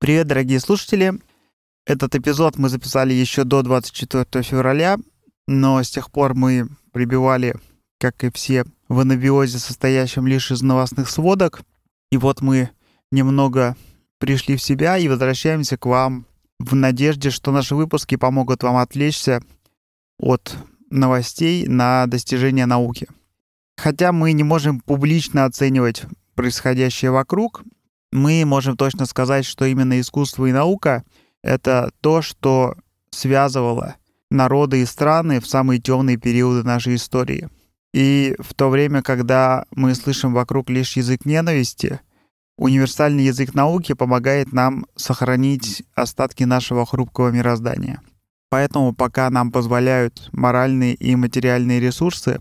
Привет, дорогие слушатели! Этот эпизод мы записали еще до 24 февраля, но с тех пор мы прибивали, как и все, в анабиозе, состоящем лишь из новостных сводок. И вот мы немного пришли в себя и возвращаемся к вам в надежде, что наши выпуски помогут вам отвлечься от новостей на достижение науки. Хотя мы не можем публично оценивать происходящее вокруг, мы можем точно сказать, что именно искусство и наука — это то, что связывало народы и страны в самые темные периоды нашей истории. И в то время, когда мы слышим вокруг лишь язык ненависти, универсальный язык науки помогает нам сохранить остатки нашего хрупкого мироздания. Поэтому пока нам позволяют моральные и материальные ресурсы,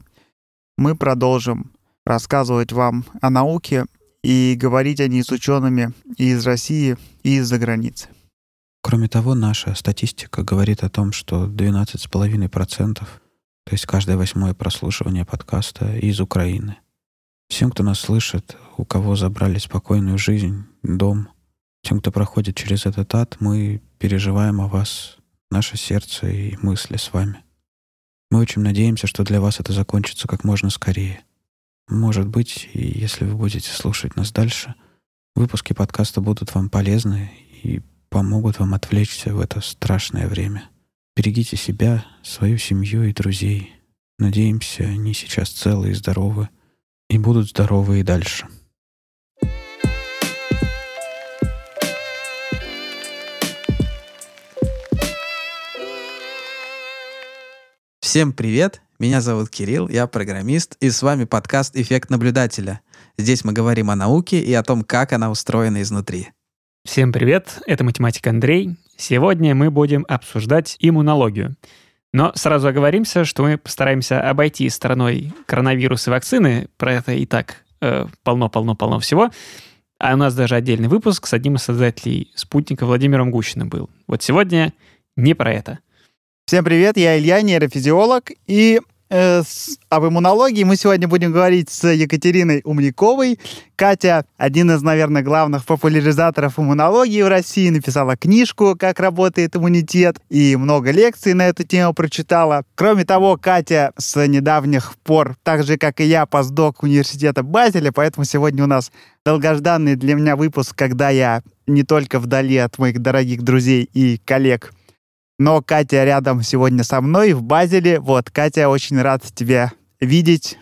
мы продолжим рассказывать вам о науке и говорить о ней с учеными и из России, и из-за границы. Кроме того, наша статистика говорит о том, что 12,5%, то есть каждое восьмое прослушивание подкаста из Украины. Всем, кто нас слышит, у кого забрали спокойную жизнь, дом, тем, кто проходит через этот ад, мы переживаем о вас, наше сердце и мысли с вами. Мы очень надеемся, что для вас это закончится как можно скорее. Может быть, если вы будете слушать нас дальше, выпуски подкаста будут вам полезны и помогут вам отвлечься в это страшное время. Берегите себя, свою семью и друзей. Надеемся, они сейчас целы и здоровы, и будут здоровы и дальше. Всем привет! Меня зовут Кирилл, я программист, и с вами подкаст «Эффект наблюдателя». Здесь мы говорим о науке и о том, как она устроена изнутри. Всем привет, это математик Андрей. Сегодня мы будем обсуждать иммунологию. Но сразу оговоримся, что мы постараемся обойти стороной коронавирус и вакцины. Про это и так э, полно-полно-полно всего. А у нас даже отдельный выпуск с одним из создателей спутника Владимиром Гущиным был. Вот сегодня не про это. Всем привет, я Илья, нейрофизиолог, и э, с, об иммунологии мы сегодня будем говорить с Екатериной Умниковой. Катя, один из, наверное, главных популяризаторов иммунологии в России, написала книжку «Как работает иммунитет» и много лекций на эту тему прочитала. Кроме того, Катя с недавних пор, так же, как и я, постдок университета Базеля, поэтому сегодня у нас долгожданный для меня выпуск, когда я не только вдали от моих дорогих друзей и коллег но Катя рядом сегодня со мной в Базеле. Вот, Катя, очень рад тебя видеть.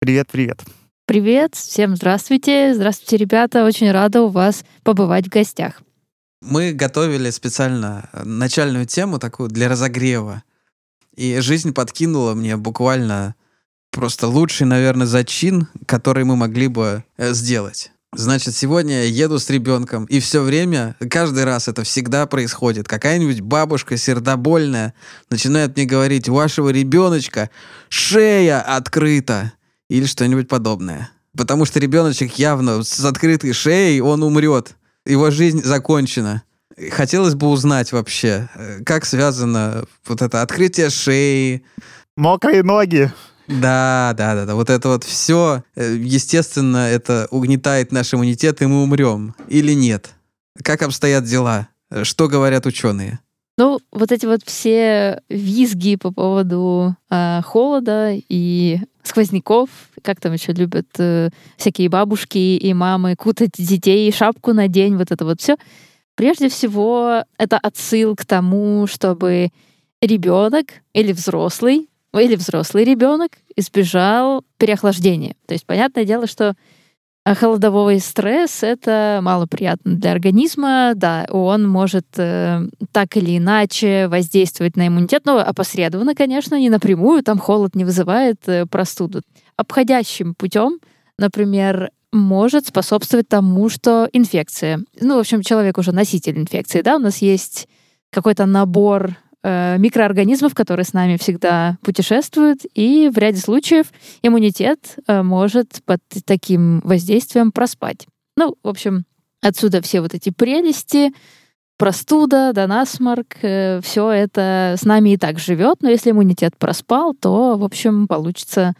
Привет-привет. Привет, всем здравствуйте. Здравствуйте, ребята. Очень рада у вас побывать в гостях. Мы готовили специально начальную тему такую для разогрева. И жизнь подкинула мне буквально просто лучший, наверное, зачин, который мы могли бы э, сделать. Значит, сегодня я еду с ребенком, и все время, каждый раз это всегда происходит. Какая-нибудь бабушка сердобольная начинает мне говорить, у вашего ребеночка шея открыта, или что-нибудь подобное. Потому что ребеночек явно с открытой шеей, он умрет. Его жизнь закончена. Хотелось бы узнать вообще, э, как связано вот это открытие шеи. Мокрые ноги. Да, да, да, да. Вот это вот все, э, естественно, это угнетает наш иммунитет, и мы умрем. Или нет? Как обстоят дела? Что говорят ученые? Ну, вот эти вот все визги по поводу э, холода и сквозняков, как там еще любят э, всякие бабушки и мамы кутать детей, шапку на день, вот это вот все. Прежде всего, это отсыл к тому, чтобы ребенок или взрослый или взрослый ребенок избежал переохлаждения. То есть, понятное дело, что холодовой стресс — это малоприятно для организма. Да, он может э, так или иначе воздействовать на иммунитет, но опосредованно, конечно, не напрямую. Там холод не вызывает э, простуду. Обходящим путем, например, может способствовать тому, что инфекция. Ну, в общем, человек уже носитель инфекции, да, у нас есть какой-то набор микроорганизмов, которые с нами всегда путешествуют, и в ряде случаев иммунитет э, может под таким воздействием проспать. Ну, в общем, отсюда все вот эти прелести, простуда, да, насморк, э, все это с нами и так живет, но если иммунитет проспал, то, в общем, получится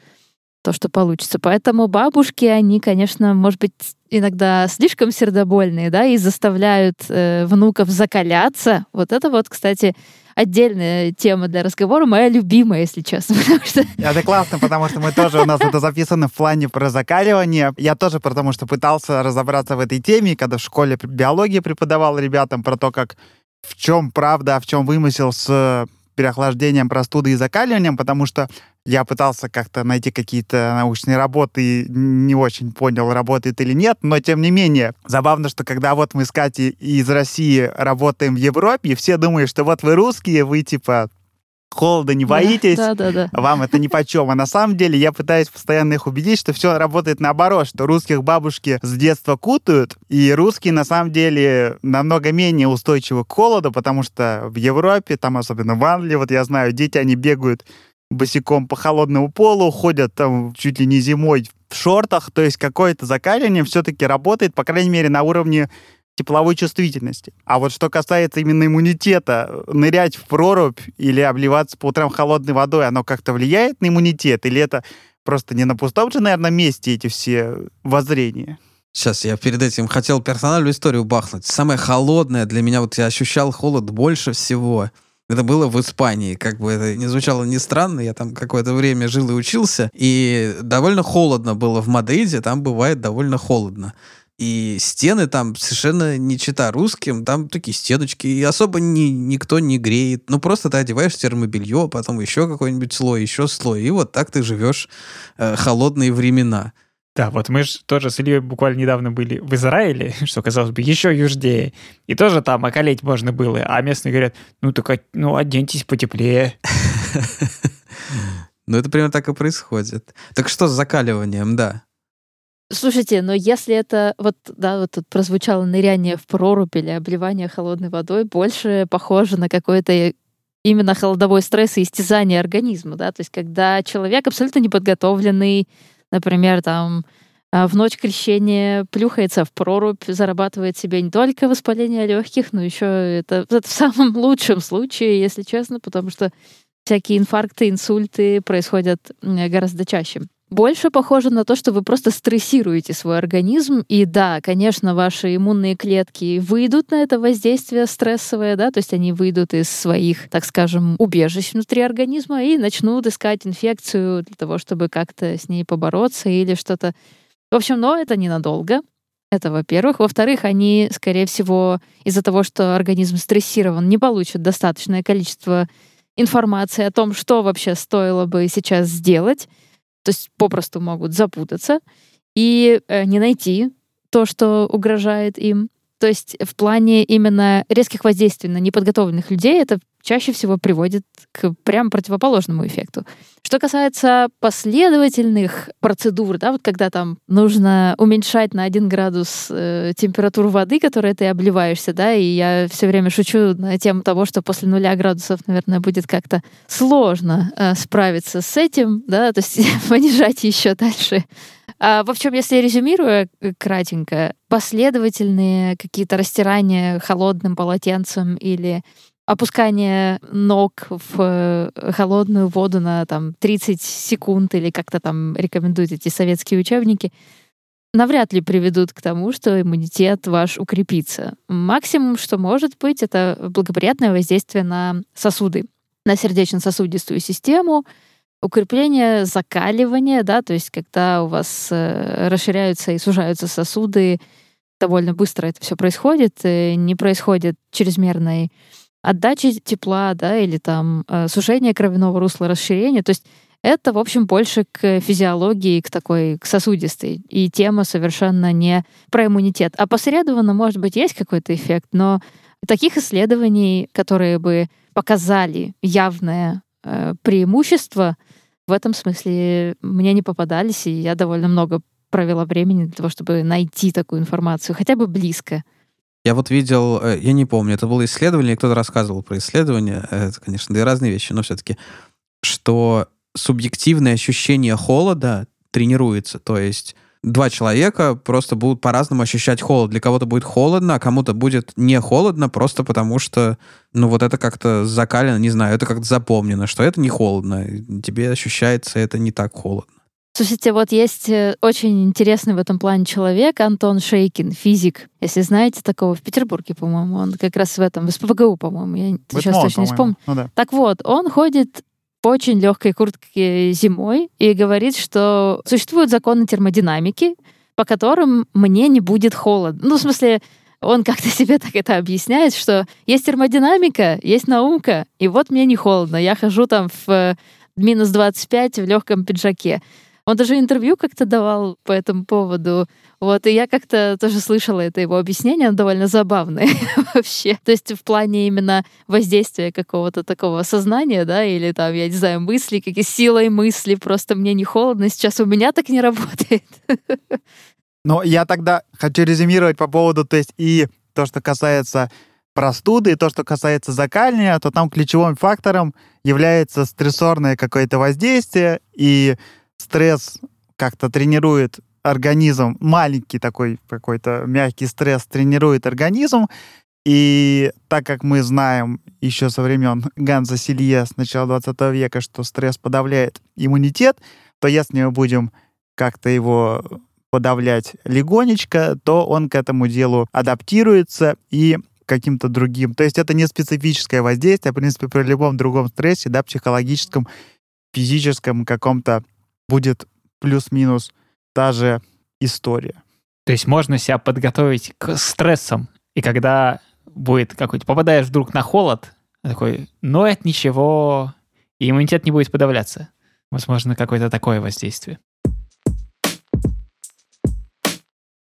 то, что получится. Поэтому бабушки, они, конечно, может быть, иногда слишком сердобольные, да, и заставляют э, внуков закаляться. Вот это вот, кстати, отдельная тема для разговора, моя любимая, если честно. Что... Это классно, потому что мы тоже, у нас это записано в плане про закаливание. Я тоже потому что пытался разобраться в этой теме, когда в школе биологии преподавал ребятам про то, как в чем правда, а в чем вымысел с переохлаждением, простудой и закаливанием, потому что я пытался как-то найти какие-то научные работы и не очень понял, работает или нет, но тем не менее, забавно, что когда вот мы с Катей из России работаем в Европе, все думают, что вот вы русские, вы типа холода не боитесь, Да, да, да. вам это ни по чем. А на самом деле я пытаюсь постоянно их убедить, что все работает наоборот, что русских бабушки с детства кутают, и русские на самом деле намного менее устойчивы к холоду, потому что в Европе, там особенно в Англии, вот я знаю, дети, они бегают босиком по холодному полу, ходят там чуть ли не зимой в шортах, то есть какое-то закаливание все-таки работает, по крайней мере, на уровне тепловой чувствительности. А вот что касается именно иммунитета, нырять в прорубь или обливаться по утрам холодной водой, оно как-то влияет на иммунитет? Или это просто не на пустом же, наверное, месте эти все воззрения? Сейчас я перед этим хотел персональную историю бахнуть. Самое холодное для меня, вот я ощущал холод больше всего. Это было в Испании. Как бы это не звучало не странно, я там какое-то время жил и учился, и довольно холодно было в Мадриде, там бывает довольно холодно. И стены там совершенно не чита русским, там такие стеночки, и особо ни, никто не греет. Ну, просто ты одеваешь термобелье, потом еще какой-нибудь слой, еще слой, и вот так ты живешь э, холодные времена. Да, вот мы же тоже с Ильей буквально недавно были в Израиле, что, казалось бы, еще южнее. И тоже там околеть можно было. А местные говорят, ну так а- ну, оденьтесь потеплее. Ну, это примерно так и происходит. Так что с закаливанием, да? Слушайте, но если это вот, да, вот тут прозвучало ныряние в прорубь или обливание холодной водой, больше похоже на какой-то именно холодовой стресс и истязание организма, да, то есть когда человек абсолютно неподготовленный, например, там а, в ночь крещения плюхается в прорубь, зарабатывает себе не только воспаление легких, но еще это, это в самом лучшем случае, если честно, потому что всякие инфаркты, инсульты происходят гораздо чаще. Больше похоже на то, что вы просто стрессируете свой организм. И да, конечно, ваши иммунные клетки выйдут на это воздействие стрессовое, да, то есть они выйдут из своих, так скажем, убежищ внутри организма и начнут искать инфекцию для того, чтобы как-то с ней побороться или что-то. В общем, но это ненадолго. Это, во-первых. Во-вторых, они, скорее всего, из-за того, что организм стрессирован, не получат достаточное количество информации о том, что вообще стоило бы сейчас сделать то есть попросту могут запутаться и э, не найти то, что угрожает им. То есть в плане именно резких воздействий на неподготовленных людей это чаще всего приводит к прям противоположному эффекту. Что касается последовательных процедур, да, вот когда там нужно уменьшать на 1 градус э, температуру воды, которой ты обливаешься, да, и я все время шучу на тему того, что после нуля градусов, наверное, будет как-то сложно э, справиться с этим, да, то есть понижать еще дальше а, в общем, если резюмируя э, кратенько, последовательные какие-то растирания холодным полотенцем или опускание ног в э, холодную воду на там 30 секунд или как-то там рекомендуют эти советские учебники, навряд ли приведут к тому, что иммунитет ваш укрепится. Максимум, что может быть, это благоприятное воздействие на сосуды, на сердечно-сосудистую систему, укрепление закаливания, да, то есть когда у вас э, расширяются и сужаются сосуды, довольно быстро это все происходит, э, не происходит чрезмерной отдачи тепла, да, или там э, сужение кровяного русла, расширение. То есть это, в общем, больше к физиологии, к такой, к сосудистой. И тема совершенно не про иммунитет. А посредованно, может быть, есть какой-то эффект, но таких исследований, которые бы показали явное э, преимущество, в этом смысле мне не попадались, и я довольно много провела времени для того, чтобы найти такую информацию, хотя бы близко. Я вот видел, э, я не помню, это было исследование, кто-то рассказывал про исследование, это, конечно, две разные вещи, но все-таки, что субъективное ощущение холода тренируется, то есть два человека просто будут по-разному ощущать холод. Для кого-то будет холодно, а кому-то будет не холодно, просто потому что, ну, вот это как-то закалено, не знаю, это как-то запомнено, что это не холодно. Тебе ощущается это не так холодно. Слушайте, вот есть э, очень интересный в этом плане человек, Антон Шейкин, физик. Если знаете такого, в Петербурге, по-моему, он как раз в этом, в СПБГУ, по-моему, я сейчас Бэтмон, точно не вспомню. Ну да. Так вот, он ходит в очень легкой куртке зимой и говорит, что существуют законы термодинамики, по которым мне не будет холодно. Ну, в смысле, он как-то себе так это объясняет, что есть термодинамика, есть наука, и вот мне не холодно. Я хожу там в э, минус 25 в легком пиджаке. Он даже интервью как-то давал по этому поводу. Вот, и я как-то тоже слышала это его объяснение, оно довольно забавное вообще. То есть в плане именно воздействия какого-то такого сознания, да, или там, я не знаю, мысли, какие силой мысли, просто мне не холодно, сейчас у меня так не работает. Но я тогда хочу резюмировать по поводу, то есть и то, что касается простуды, и то, что касается закаливания, то там ключевым фактором является стрессорное какое-то воздействие, и стресс как-то тренирует организм, маленький такой какой-то мягкий стресс тренирует организм, и так как мы знаем еще со времен Ганза Силье с начала 20 века, что стресс подавляет иммунитет, то если мы будем как-то его подавлять легонечко, то он к этому делу адаптируется и каким-то другим. То есть это не специфическое воздействие, а, в принципе, при любом другом стрессе, да, психологическом, физическом каком-то будет плюс-минус та же история. То есть можно себя подготовить к стрессам, и когда будет какой-то, попадаешь вдруг на холод, такой, ну это ничего, и иммунитет не будет подавляться. Возможно, какое-то такое воздействие.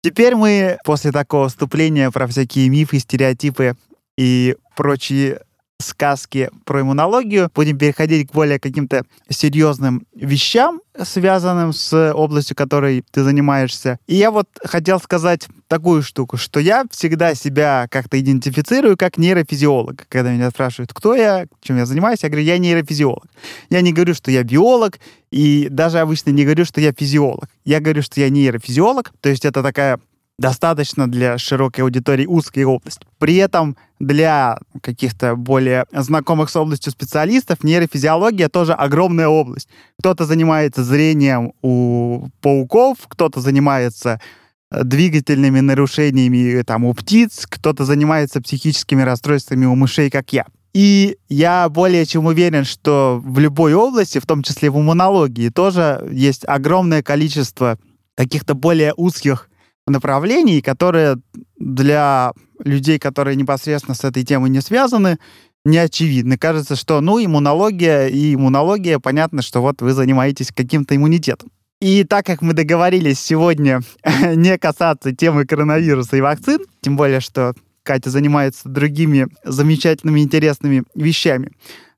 Теперь мы после такого вступления про всякие мифы, стереотипы и прочие сказки про иммунологию будем переходить к более каким-то серьезным вещам, связанным с областью, которой ты занимаешься. И я вот хотел сказать такую штуку, что я всегда себя как-то идентифицирую как нейрофизиолог. Когда меня спрашивают, кто я, чем я занимаюсь, я говорю, я нейрофизиолог. Я не говорю, что я биолог, и даже обычно не говорю, что я физиолог. Я говорю, что я нейрофизиолог, то есть это такая достаточно для широкой аудитории узкая область. При этом для каких-то более знакомых с областью специалистов нейрофизиология тоже огромная область. Кто-то занимается зрением у пауков, кто-то занимается э, двигательными нарушениями э, там, у птиц, кто-то занимается психическими расстройствами у мышей, как я. И я более чем уверен, что в любой области, в том числе в иммунологии, тоже есть огромное количество каких-то более узких направлений, которые для людей, которые непосредственно с этой темой не связаны, не очевидны. Кажется, что, ну, иммунология и иммунология, понятно, что вот вы занимаетесь каким-то иммунитетом. И так как мы договорились сегодня не касаться темы коронавируса и вакцин, тем более, что Катя занимается другими замечательными, интересными вещами,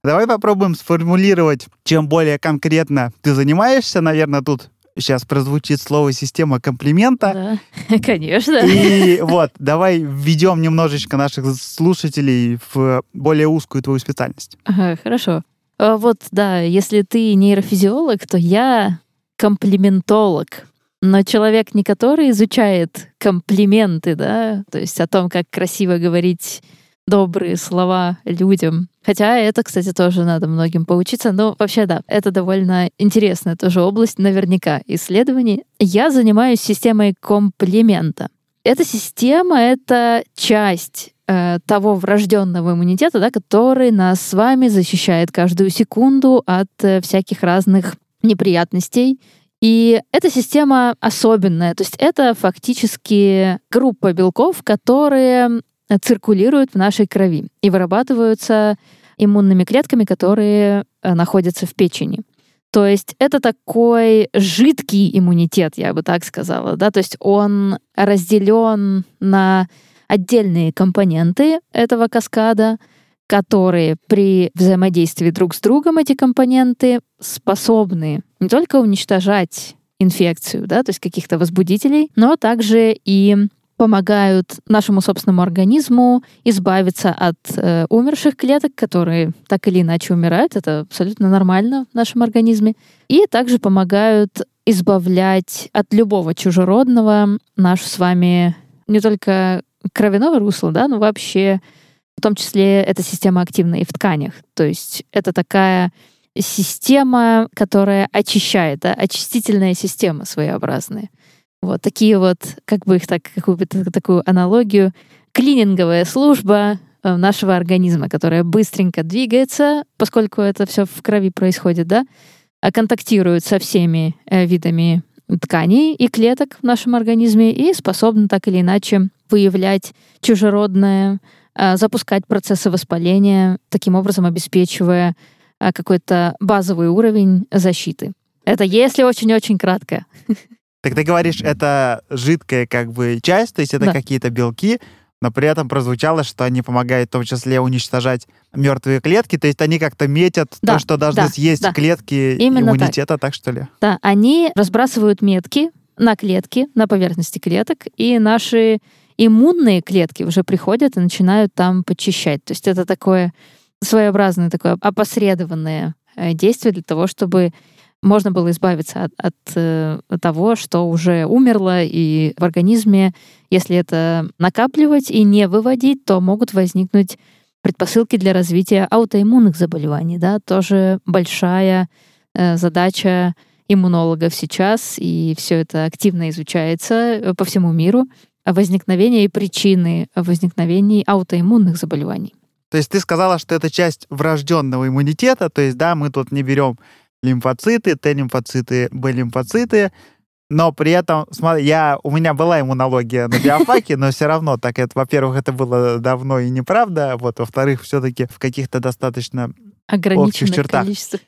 давай попробуем сформулировать, чем более конкретно ты занимаешься. Наверное, тут сейчас прозвучит слово «система комплимента». Да, конечно. И вот, давай введем немножечко наших слушателей в более узкую твою специальность. Ага, хорошо. А Вот, да, если ты нейрофизиолог, то я комплиментолог. Но человек не который изучает комплименты, да, то есть о том, как красиво говорить добрые слова людям. Хотя это, кстати, тоже надо многим поучиться. Но вообще, да, это довольно интересная тоже область, наверняка, исследований. Я занимаюсь системой комплимента. Эта система — это часть э, того врожденного иммунитета, да, который нас с вами защищает каждую секунду от э, всяких разных неприятностей. И эта система особенная. То есть это фактически группа белков, которые циркулируют в нашей крови и вырабатываются иммунными клетками, которые э, находятся в печени. То есть это такой жидкий иммунитет, я бы так сказала, да, то есть он разделен на отдельные компоненты этого каскада, которые при взаимодействии друг с другом эти компоненты способны не только уничтожать инфекцию, да, то есть каких-то возбудителей, но также и помогают нашему собственному организму избавиться от э, умерших клеток, которые так или иначе умирают. Это абсолютно нормально в нашем организме. И также помогают избавлять от любого чужеродного нашу с вами не только кровяное русло, да, но вообще в том числе эта система активна и в тканях. То есть это такая система, которая очищает, да, очистительная система своеобразная. Вот такие вот, как бы их так, какую-то такую аналогию, клининговая служба э, нашего организма, которая быстренько двигается, поскольку это все в крови происходит, да, а контактирует со всеми э, видами тканей и клеток в нашем организме и способна так или иначе выявлять чужеродное, э, запускать процессы воспаления, таким образом обеспечивая какой-то базовый уровень защиты. Это если очень-очень кратко. Так ты говоришь, это жидкая как бы часть, то есть это Да. какие-то белки, но при этом прозвучало, что они помогают в том числе уничтожать мертвые клетки, то есть они как-то метят Да, то, что должны да, съесть да. клетки Именно так. иммунитета, так. что ли? Да, они разбрасывают метки на клетки, на поверхности клеток, и наши иммунные клетки уже приходят и начинают там подчищать. То есть это такое своеобразное, такое опосредованное э, действие для того, чтобы можно было избавиться от, от, э, того, что уже умерло, и в организме, если это накапливать и не выводить, то могут возникнуть предпосылки для развития аутоиммунных заболеваний. Да? Тоже большая э, задача иммунологов сейчас, и все это активно изучается э, по всему миру, возникновение и причины возникновения аутоиммунных заболеваний. То есть ты сказала, что это часть врожденного иммунитета, то есть, да, мы тут не берем лимфоциты, Т-лимфоциты, Б-лимфоциты, но при этом, смотри, я, у меня была иммунология на биофаке, но все равно, так это, во-первых, это было давно и неправда, вот, во-вторых, все-таки в каких-то достаточно Ограниченное чертах. количество.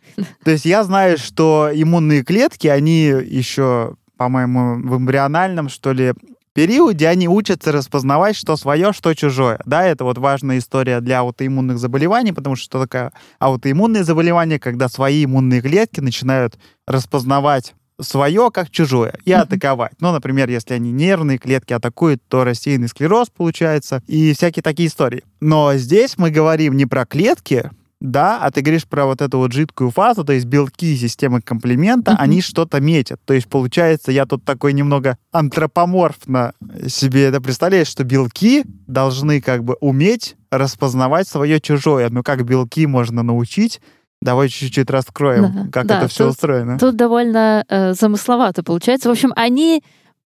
То есть я знаю, что иммунные клетки, они еще, по-моему, в эмбриональном, что ли, периоде они учатся распознавать, что свое, что чужое. Да, это вот важная история для аутоиммунных заболеваний, потому что что такое аутоиммунные заболевания, когда свои иммунные клетки начинают распознавать свое как чужое и атаковать. Ну, например, если они нервные клетки атакуют, то рассеянный склероз получается и всякие такие истории. Но здесь мы говорим не про клетки, да, а ты говоришь про вот эту вот жидкую фазу, то есть белки системы комплимента, Мгм. они что-то метят. То есть, получается, я тут такой немного антропоморфно себе это представляю, что белки должны как бы уметь распознавать свое чужое. Ну, как белки можно научить? Давай чуть-чуть раскроем, Да, как да, это все тут- устроено. Тут довольно э, замысловато получается. В общем, они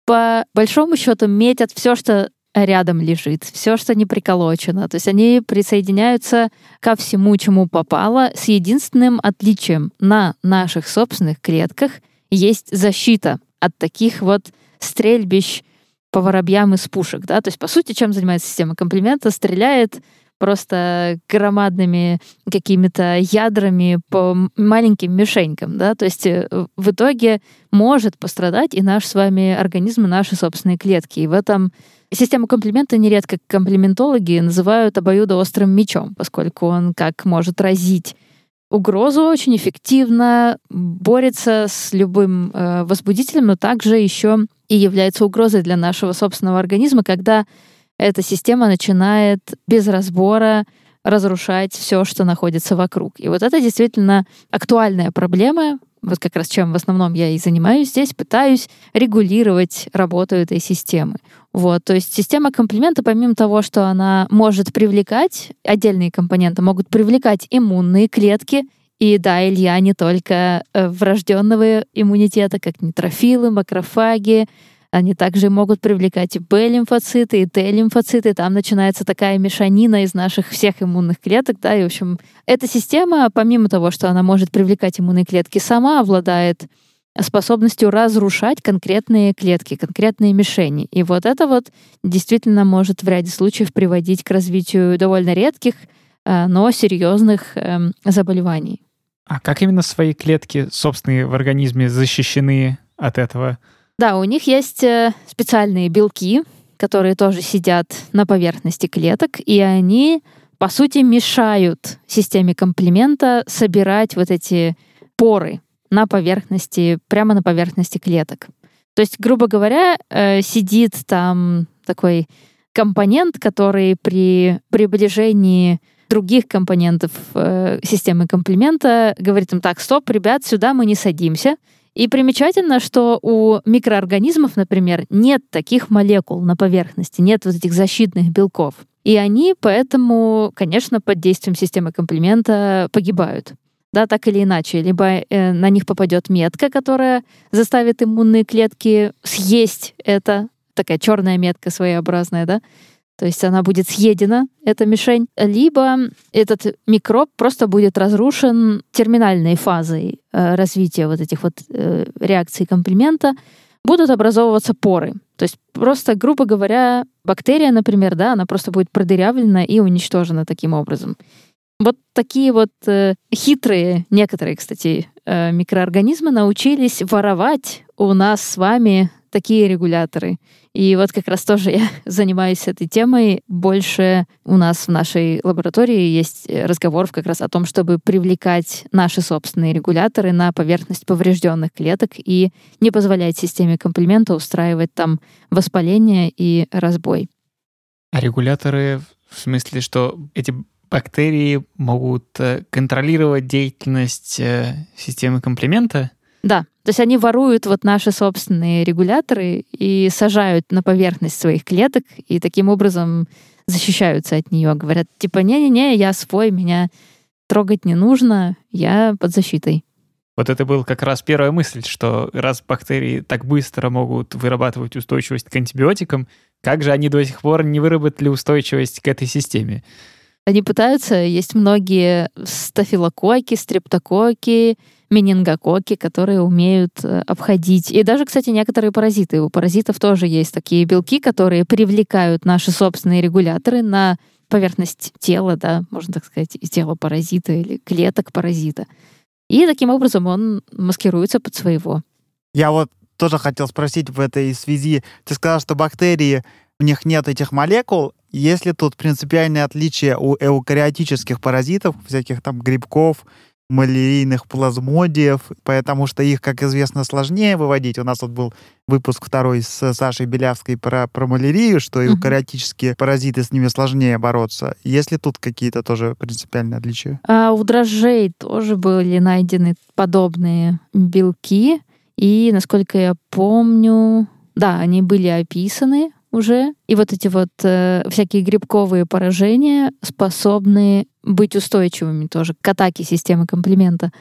по большому счету метят все, что рядом лежит, все, что не приколочено. То есть они присоединяются ко всему, чему попало, с единственным отличием. На наших собственных клетках есть защита от таких вот стрельбищ по воробьям из пушек. Да? То есть, по сути, чем занимается система комплимента? Стреляет просто громадными какими-то ядрами по маленьким мишенькам, да, то есть э, в итоге может пострадать и наш с вами организм, и наши собственные клетки. И в этом систему комплимента нередко комплиментологи называют обоюдоострым мечом, поскольку он как может разить угрозу очень эффективно, борется с любым э, возбудителем, но также еще и является угрозой для нашего собственного организма, когда эта система начинает без разбора разрушать все, что находится вокруг. И вот это действительно актуальная проблема, вот как раз чем в основном я и занимаюсь здесь, пытаюсь регулировать работу этой системы. Вот, то есть система комплимента, помимо того, что она может привлекать, отдельные компоненты могут привлекать иммунные клетки, и да, Илья, не только э, врожденного иммунитета, как нейтрофилы, макрофаги, они также могут привлекать и Б-лимфоциты, и Т-лимфоциты. Там начинается такая мешанина из наших всех иммунных клеток. Да, и, в общем, эта система, помимо того, что она может привлекать иммунные клетки, сама обладает способностью разрушать конкретные клетки, конкретные мишени. И вот это вот действительно может в ряде случаев приводить к развитию довольно редких, э, но серьезных эм, заболеваний. А как именно свои клетки собственные в организме защищены от этого? Да, у них есть э, специальные белки, которые тоже сидят на поверхности клеток, и они, по сути, мешают системе комплимента собирать вот эти поры на поверхности, прямо на поверхности клеток. То есть, грубо говоря, э, сидит там такой компонент, который при приближении других компонентов э, системы комплимента говорит им так, стоп, ребят, сюда мы не садимся, и примечательно, что у микроорганизмов, например, нет таких молекул на поверхности, нет вот этих защитных белков. И они поэтому, конечно, под действием системы комплимента погибают. да, так или иначе. Либо э, на них попадет метка, которая заставит иммунные клетки съесть это, такая черная метка своеобразная, да, то есть она будет съедена, эта мишень, либо этот микроб просто будет разрушен терминальной фазой э, развития вот этих вот э, реакций комплимента, будут образовываться поры. То есть просто, грубо говоря, бактерия, например, да, она просто будет продырявлена и уничтожена таким образом. Вот такие вот э, хитрые, некоторые, кстати, э, микроорганизмы научились воровать у нас с вами такие регуляторы. И вот как раз тоже я занимаюсь этой темой. Больше у нас в нашей лаборатории есть разговор как раз о том, чтобы привлекать наши собственные регуляторы на поверхность поврежденных клеток и не позволять системе комплимента устраивать там воспаление и разбой. А регуляторы в смысле, что эти бактерии могут э, контролировать деятельность э, системы комплимента? Да, то есть они воруют вот наши собственные регуляторы и сажают на поверхность своих клеток, и таким образом защищаются от нее. Говорят, типа, не-не-не, я свой, меня трогать не нужно, я под защитой. Вот это была как раз первая мысль, что раз бактерии так быстро могут вырабатывать устойчивость к антибиотикам, как же они до сих пор не выработали устойчивость к этой системе? Они пытаются, есть многие стафилококки, стрептококки, менингококки, которые умеют э, обходить. И даже, кстати, некоторые паразиты. У паразитов тоже есть такие белки, которые привлекают наши собственные регуляторы на поверхность тела, да, можно так сказать, тела паразита или клеток паразита. И таким образом он маскируется под своего. Я вот тоже хотел спросить в этой связи. Ты сказал, что бактерии, у них нет этих молекул. Есть ли тут принципиальное отличие у эукариотических паразитов, всяких там грибков, малярийных плазмодиев, потому что их, как известно, сложнее выводить. У нас тут был выпуск второй с Сашей Белявской про, про малярию, что mm-hmm. эукариотические паразиты, с ними сложнее бороться. Есть ли тут какие-то тоже принципиальные отличия? А у дрожжей тоже были найдены подобные белки. И, насколько я помню, да, они были описаны уже. И вот эти вот э, всякие грибковые поражения способны быть устойчивыми тоже к атаке системы комплимента.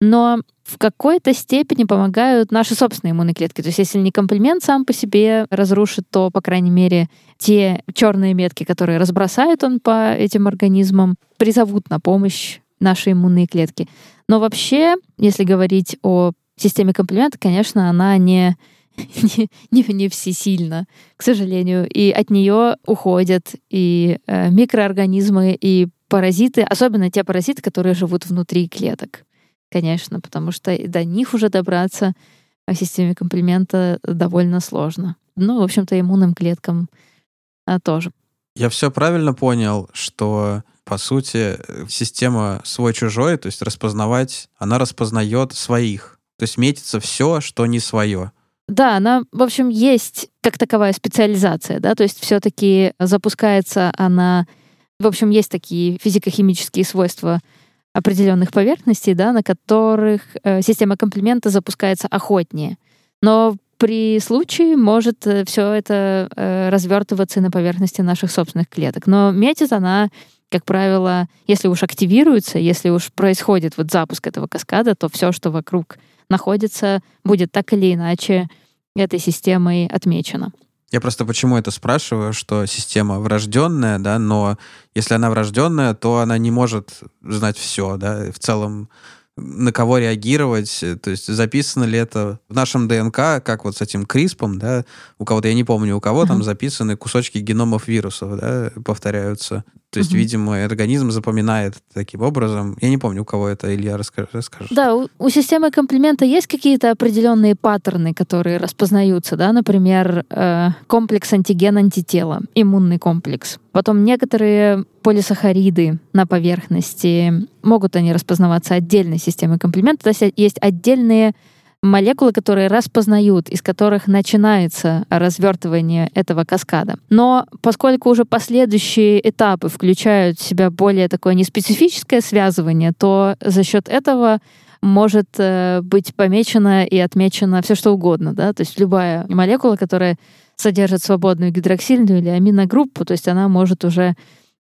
Но в какой-то степени помогают наши собственные иммунные клетки. То есть если не комплимент сам по себе разрушит, то, по крайней мере, те черные метки, которые разбросает он по этим организмам, призовут на помощь наши иммунные клетки. Но вообще, если говорить о системе комплимента, конечно, она не не, не, не всесильна, к сожалению. И от нее уходят и э, микроорганизмы, и паразиты, особенно те паразиты, которые живут внутри клеток, конечно, потому что до них уже добраться в системе комплимента довольно сложно. Ну, в общем-то, иммунным клеткам а, тоже. Я все правильно понял, что по сути система свой-чужой, то есть распознавать, она распознает своих. То есть метится все, что не свое. Да, она, в общем, есть как таковая специализация, да, то есть все-таки запускается она, в общем, есть такие физико-химические свойства определенных поверхностей, да, на которых э, система комплимента запускается охотнее. Но при случае может э, все это э, развертываться на поверхности наших собственных клеток. Но метит она, как правило, если уж активируется, если уж происходит вот запуск этого каскада, то все, что вокруг находится, будет так или иначе этой системой отмечено. Я просто почему это спрашиваю, что система врожденная, да, но если она врожденная, то она не может знать все, да, в целом на кого реагировать, то есть записано ли это в нашем ДНК, как вот с этим криспом, да, у кого-то, я не помню, у кого uh-huh. там записаны кусочки геномов вирусов, да, повторяются. То есть, угу. видимо, организм запоминает таким образом. Я не помню, у кого это, Илья расскажет. Да, у, у системы комплимента есть какие-то определенные паттерны, которые распознаются, да, например, э, комплекс антиген-антитела, иммунный комплекс. Потом некоторые полисахариды на поверхности, могут они распознаваться отдельной системой комплимента, то есть есть отдельные молекулы, которые распознают, из которых начинается развертывание этого каскада. Но поскольку уже последующие этапы включают в себя более такое неспецифическое связывание, то за счет этого может э, быть помечено и отмечено все что угодно, да, то есть любая молекула, которая содержит свободную гидроксильную или аминогруппу, то есть она может уже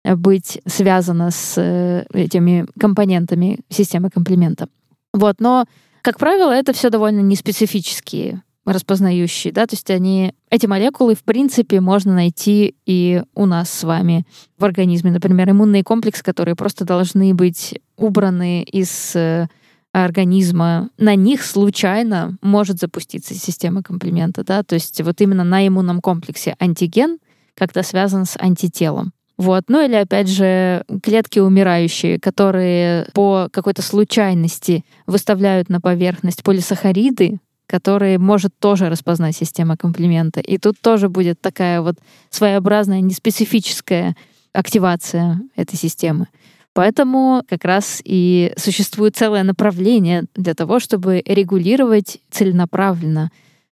быть связано с э, этими компонентами системы комплимента. Вот, но, как правило, это все довольно неспецифические распознающие, да, то есть они, эти молекулы, в принципе, можно найти и у нас с вами в организме. Например, иммунные комплексы, которые просто должны быть убраны из э, организма, на них случайно может запуститься система комплимента, да, то есть вот именно на иммунном комплексе антиген как-то связан с антителом. Вот. Ну или, опять же, клетки умирающие, которые по какой-то случайности выставляют на поверхность полисахариды, которые может тоже распознать система комплимента. И тут тоже будет такая вот своеобразная, неспецифическая активация этой системы. Поэтому как раз и существует целое направление для того, чтобы регулировать целенаправленно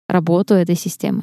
работу этой системы.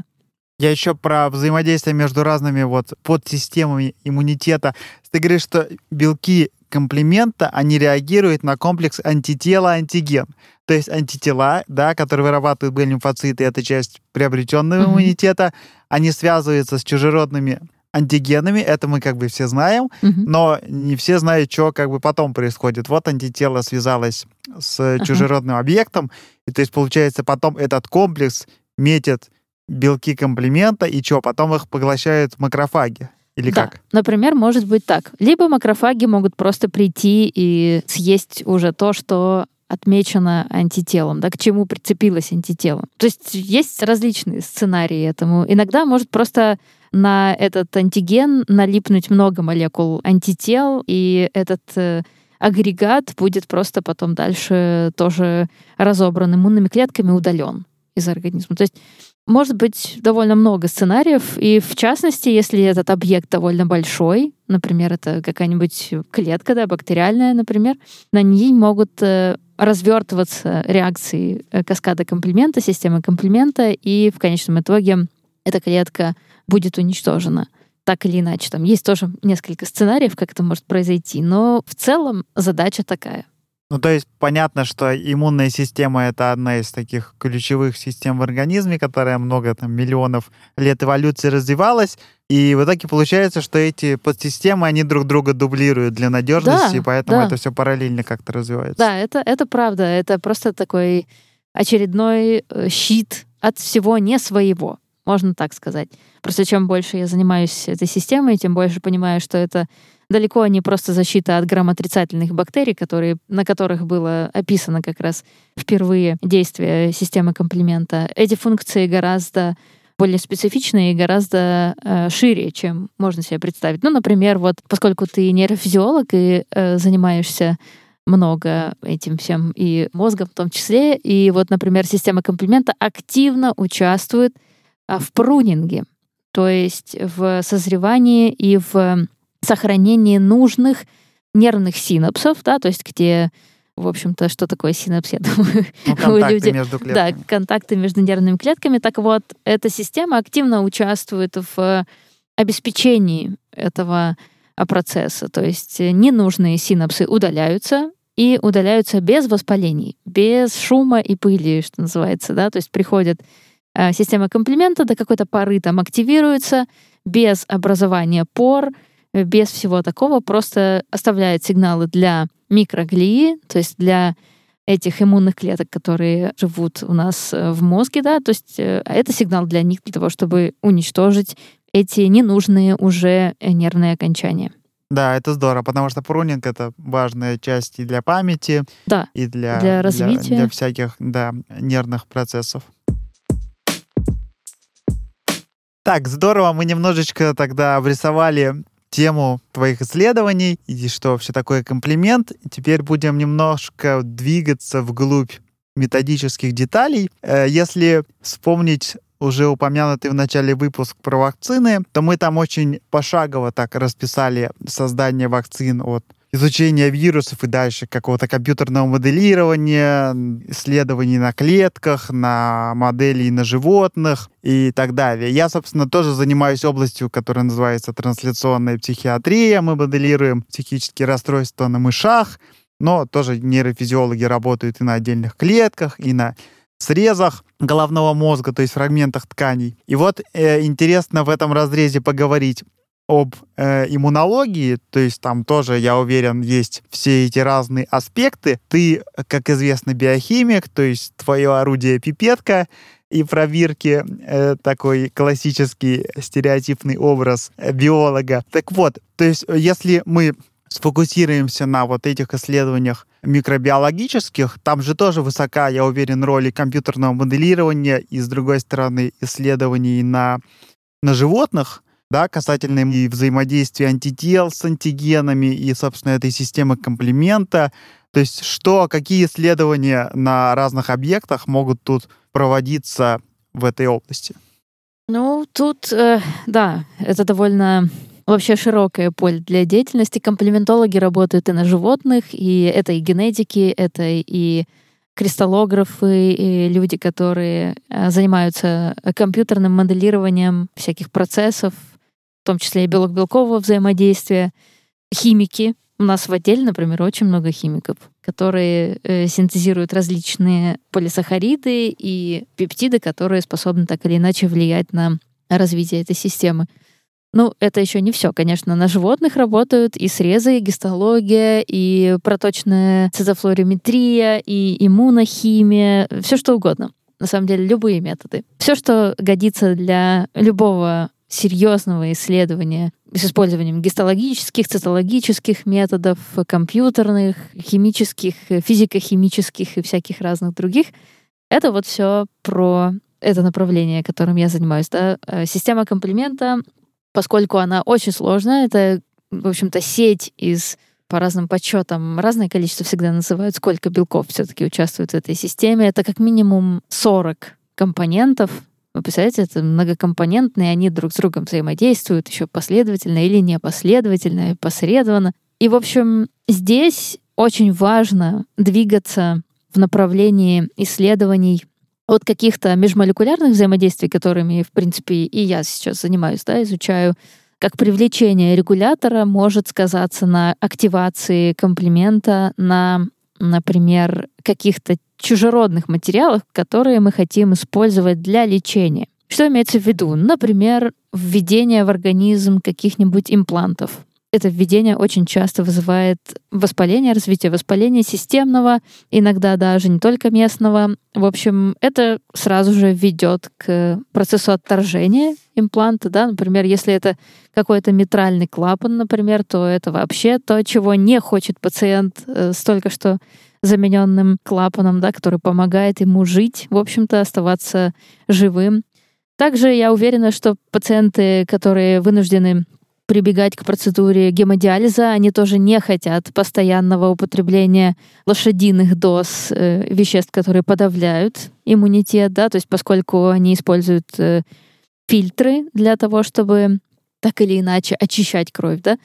Я еще про взаимодействие между разными вот подсистемами иммунитета. Ты говоришь, что белки комплимента, они реагируют на комплекс антитела-антиген. То есть антитела, да, которые вырабатывают Б-лимфоциты, это часть приобретенного mm-hmm. иммунитета, они связываются с чужеродными антигенами, это мы как бы все знаем, mm-hmm. но не все знают, что как бы потом происходит. Вот антитело связалось с uh-huh. чужеродным объектом, и то есть получается потом этот комплекс метит белки комплимента, и что, потом их поглощают макрофаги. Или да. как? Например, может быть так. Либо макрофаги могут просто прийти и съесть уже то, что отмечено антителом, да, к чему прицепилось антитело. То есть есть различные сценарии этому. Иногда может просто на этот антиген налипнуть много молекул антител, и этот э, агрегат будет просто потом дальше тоже разобран иммунными клетками, удален из организма. То есть может быть довольно много сценариев, и в частности, если этот объект довольно большой, например, это какая-нибудь клетка, да, бактериальная, например, на ней могут э, развертываться реакции э, каскада комплимента, системы комплимента, и в конечном итоге эта клетка будет уничтожена. Так или иначе, там есть тоже несколько сценариев, как это может произойти, но в целом задача такая — ну, то есть понятно, что иммунная система — это одна из таких ключевых систем в организме, которая много, там, миллионов лет эволюции развивалась, и в итоге получается, что эти подсистемы, они друг друга дублируют для надежности, да, поэтому да. это все параллельно как-то развивается. Да, это, это правда. Это просто такой очередной э, щит от всего не своего, можно так сказать. Просто чем больше я занимаюсь этой системой, тем больше понимаю, что это далеко не просто защита от грамотрицательных бактерий, которые, на которых было описано как раз впервые действие системы комплимента. Эти функции гораздо более специфичные и гораздо э, шире, чем можно себе представить. Ну, например, вот поскольку ты нейрофизиолог и э, занимаешься много этим всем и мозгом в том числе, и вот, например, система комплимента активно участвует э, в прунинге, то есть в созревании и в сохранении нужных нервных синапсов, да, то есть где в общем-то, что такое синапс, я думаю, ну, контакты люди... между клетками. Да, контакты между нервными клетками. Так вот, эта система активно участвует в обеспечении этого процесса. То есть ненужные синапсы удаляются, и удаляются без воспалений, без шума и пыли, что называется, да, то есть приходит э, система комплимента до какой-то поры там активируется без образования пор, без всего такого, просто оставляет сигналы для микроглии, то есть для этих иммунных клеток, которые живут у нас э, в мозге, да, то есть э, это сигнал для них для того, чтобы уничтожить эти ненужные уже нервные окончания. Да, это здорово, потому что прунинг — это важная часть и для памяти, да, и для, для развития. Для, для всяких да, нервных процессов. Так, здорово, мы немножечко тогда обрисовали тему твоих исследований и что вообще такое комплимент. Теперь будем немножко двигаться вглубь методических деталей. Э, если вспомнить уже упомянутый в начале выпуск про вакцины, то мы там очень пошагово так расписали создание вакцин от изучения вирусов и дальше какого-то компьютерного моделирования, исследований на клетках, на моделей на животных и так далее. Я, собственно, тоже занимаюсь областью, которая называется трансляционная психиатрия. Мы моделируем психические расстройства на мышах, но тоже нейрофизиологи работают и на отдельных клетках, и на срезах головного мозга, то есть фрагментах тканей. И вот э, интересно в этом разрезе поговорить об э, иммунологии, то есть там тоже, я уверен, есть все эти разные аспекты. Ты, как известный биохимик, то есть твое орудие пипетка, и пробирки, э, такой классический стереотипный образ биолога. Так вот, то есть если мы сфокусируемся на вот этих исследованиях микробиологических, там же тоже высока, я уверен, роль компьютерного моделирования и, с другой стороны, исследований на, на животных, да, касательно и взаимодействия антител с антигенами и, собственно, этой системы комплимента. То есть что, какие исследования на разных объектах могут тут проводиться в этой области? Ну, тут, э, да, это довольно вообще широкое поле для деятельности. Комплементологи работают и на животных, и это и генетики, это и кристаллографы, и люди, которые э, занимаются компьютерным моделированием всяких процессов, том числе и белок-белкового взаимодействия, химики. У нас в отделе, например, очень много химиков, которые э, синтезируют различные полисахариды и пептиды, которые способны так или иначе влиять на развитие этой системы. Ну, это еще не все, конечно. На животных работают и срезы, и гистология, и проточная цитофлориметрия, и иммунохимия, все что угодно. На самом деле, любые методы. Все, что годится для любого серьезного исследования с использованием гистологических, цитологических методов, компьютерных, химических, физико-химических и всяких разных других. Это вот все про это направление, которым я занимаюсь. Да? Э, система комплимента поскольку она очень сложная. Это, в общем-то, сеть из по разным подсчетам разное количество всегда называют, сколько белков все-таки участвует в этой системе. Это как минимум 40 компонентов. Вы представляете, это многокомпонентные, они друг с другом взаимодействуют еще последовательно или непоследовательно, и посредованно. И, в общем, здесь очень важно двигаться в направлении исследований от каких-то межмолекулярных взаимодействий, которыми, в принципе, и я сейчас занимаюсь, да, изучаю, как привлечение регулятора может сказаться на активации комплимента, на, например, каких-то чужеродных материалах, которые мы хотим использовать для лечения. Что имеется в виду? Например, введение в организм каких-нибудь имплантов это введение очень часто вызывает воспаление, развитие воспаления системного, иногда даже не только местного. В общем, это сразу же ведет к процессу отторжения импланта. Да? Например, если это какой-то митральный клапан, например, то это вообще то, чего не хочет пациент э, с только что замененным клапаном, да, который помогает ему жить, в общем-то, оставаться живым. Также я уверена, что пациенты, которые вынуждены прибегать к процедуре гемодиализа, они тоже не хотят постоянного употребления лошадиных доз э, веществ, которые подавляют иммунитет, да, то есть поскольку они используют э, фильтры для того, чтобы так или иначе очищать кровь, да,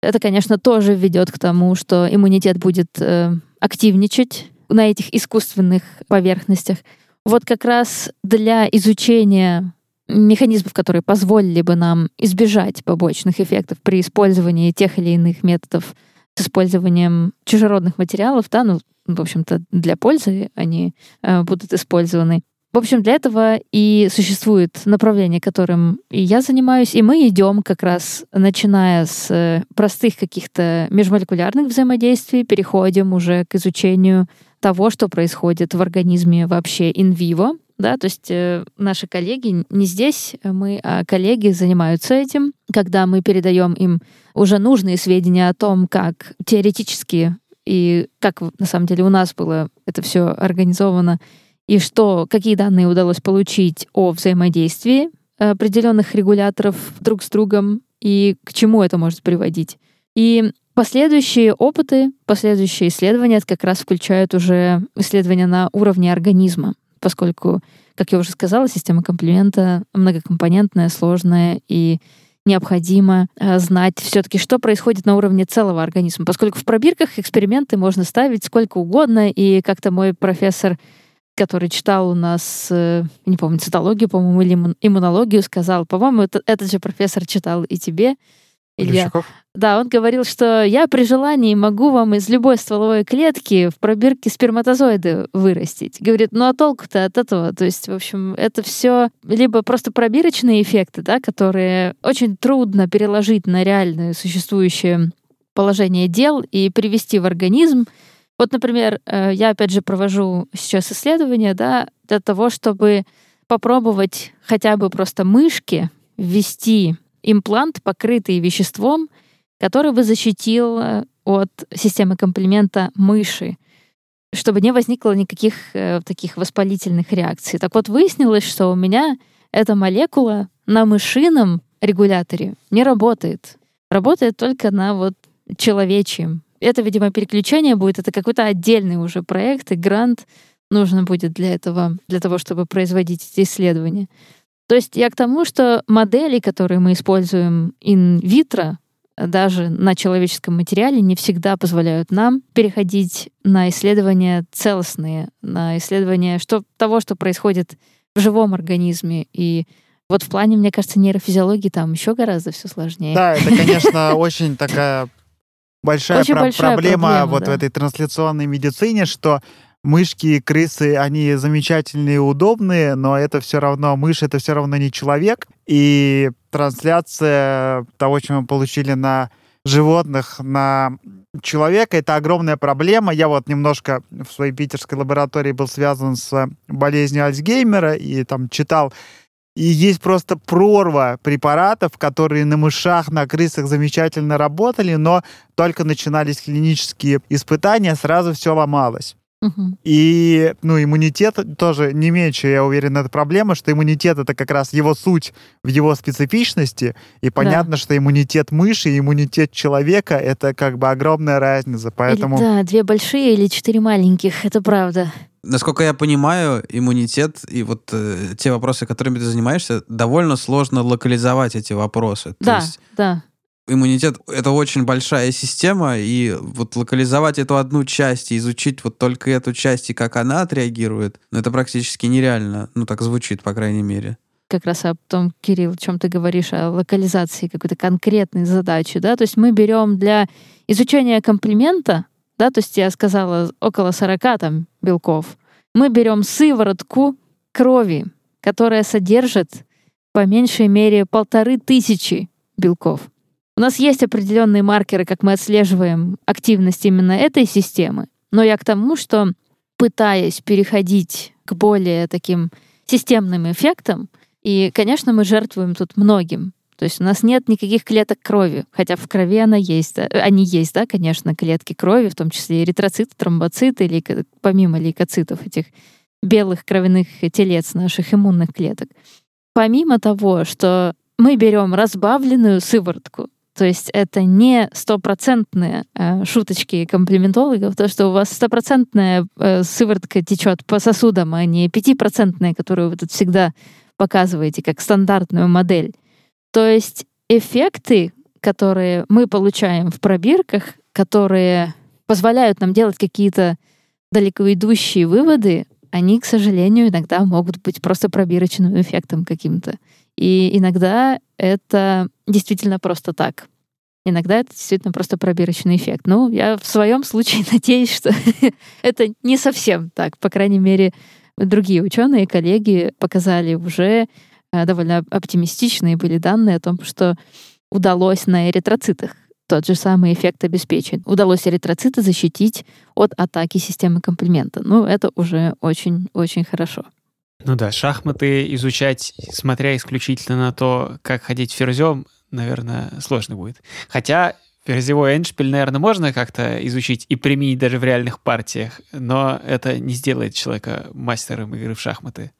это, конечно, тоже ведет к тому, что иммунитет будет э, активничать на этих искусственных поверхностях. Вот как раз для изучения механизмов, которые позволили бы нам избежать побочных эффектов при использовании тех или иных методов с использованием чужеродных материалов, да, ну, в общем-то, для пользы они э, будут использованы. В общем, для этого и существует направление, которым и я занимаюсь, и мы идем как раз, начиная с э, простых каких-то межмолекулярных взаимодействий, переходим уже к изучению того, что происходит в организме вообще инвиво, да, то есть э, наши коллеги не здесь, мы, а коллеги занимаются этим, когда мы передаем им уже нужные сведения о том, как теоретически и как на самом деле у нас было это все организовано, и что, какие данные удалось получить о взаимодействии определенных регуляторов друг с другом и к чему это может приводить. И последующие опыты, последующие исследования как раз включают уже исследования на уровне организма поскольку, как я уже сказала, система комплимента многокомпонентная, сложная и необходимо э, знать все-таки, что происходит на уровне целого организма, поскольку в пробирках эксперименты можно ставить сколько угодно, и как-то мой профессор который читал у нас, э, не помню, цитологию, по-моему, или иммунологию, сказал, по-моему, это, этот же профессор читал и тебе, Илья. Да, он говорил, что я при желании могу вам из любой стволовой клетки в пробирке сперматозоиды вырастить. Говорит, ну а толку-то от этого? То есть, в общем, это все либо просто пробирочные эффекты, да, которые очень трудно переложить на реальное существующее положение дел и привести в организм. Вот, например, э, я опять же провожу сейчас исследования, да, для того, чтобы попробовать хотя бы просто мышки ввести имплант, покрытый веществом, который бы защитил э, от системы комплимента мыши, чтобы не возникло никаких э, таких воспалительных реакций. Так вот, выяснилось, что у меня эта молекула на мышином регуляторе не работает. Работает только на вот человечьем. Это, видимо, переключение будет, это какой-то отдельный уже проект и грант нужно будет для этого, для того, чтобы производить эти исследования. То есть я к тому, что модели, которые мы используем in-vitro, даже на человеческом материале, не всегда позволяют нам переходить на исследования целостные, на исследования что, того, что происходит в живом организме. И вот в плане, мне кажется, нейрофизиологии там еще гораздо все сложнее. Да, это, конечно, очень такая большая, Очень про- большая проблема, проблема, вот да. в этой трансляционной медицине, что мышки и крысы, они замечательные и удобные, но это все равно, мышь это все равно не человек. И трансляция того, что мы получили на животных на человека, это огромная проблема. Я вот немножко в своей питерской лаборатории был связан с болезнью Альцгеймера и там читал и есть просто прорва препаратов, которые на мышах, на крысах замечательно работали, но только начинались клинические испытания, сразу все ломалось. Мгм. И, ну, иммунитет тоже не меньше, я уверен, это проблема, что иммунитет — это как раз его суть в его специфичности, и понятно, что иммунитет мыши и иммунитет человека — это как бы огромная разница, поэтому... Или, да, две большие или четыре маленьких, это правда. Насколько я понимаю, иммунитет и вот э, те вопросы, которыми ты занимаешься, довольно сложно локализовать эти вопросы. То да, есть да. иммунитет — это очень большая система, и вот локализовать эту одну часть и изучить вот только эту часть и как она отреагирует, ну, это практически нереально. Ну, так звучит, по крайней мере. как раз о том, Кирилл, о чем ты говоришь, о локализации какой-то конкретной задачи, да, то есть мы берем для изучения комплимента, да, то есть я сказала около 40 там белков, мы берем сыворотку крови, которая содержит по меньшей мере полторы тысячи белков. У нас есть определенные маркеры, как мы отслеживаем активность именно этой системы, но я к тому, что пытаясь переходить к более таким системным эффектам, и, конечно, мы жертвуем тут многим. То есть у нас нет никаких клеток крови, хотя в крови она есть. да. Э, Они есть, да, конечно, клетки крови, в том числе эритроциты, тромбоциты, лейко- помимо лейкоцитов, этих белых кровяных телец наших иммунных клеток. Помимо того, что мы берем разбавленную сыворотку, то есть это не стопроцентные э, шуточки комплиментологов, то, что у вас стопроцентная э, сыворотка течет по сосудам, а не пятипроцентная, которую вы тут всегда показываете как стандартную модель. То есть эффекты, которые мы получаем в пробирках, которые позволяют нам делать какие-то далеко идущие выводы, они, к сожалению, иногда могут быть просто пробирочным эффектом каким-то. И иногда это действительно просто так. Иногда это действительно просто пробирочный эффект. Ну, я в своем случае надеюсь, что это не совсем так. По крайней мере, другие ученые, коллеги показали уже довольно оптимистичные были данные о том, что удалось на эритроцитах тот же самый эффект обеспечить. Удалось эритроциты защитить от атаки системы комплимента. Ну, это уже очень-очень хорошо. Ну да, шахматы изучать, смотря исключительно на то, как ходить ферзем, наверное, сложно будет. Хотя ферзевой эндшпиль, наверное, можно как-то изучить и применить даже в реальных партиях, но это не сделает человека мастером игры в шахматы.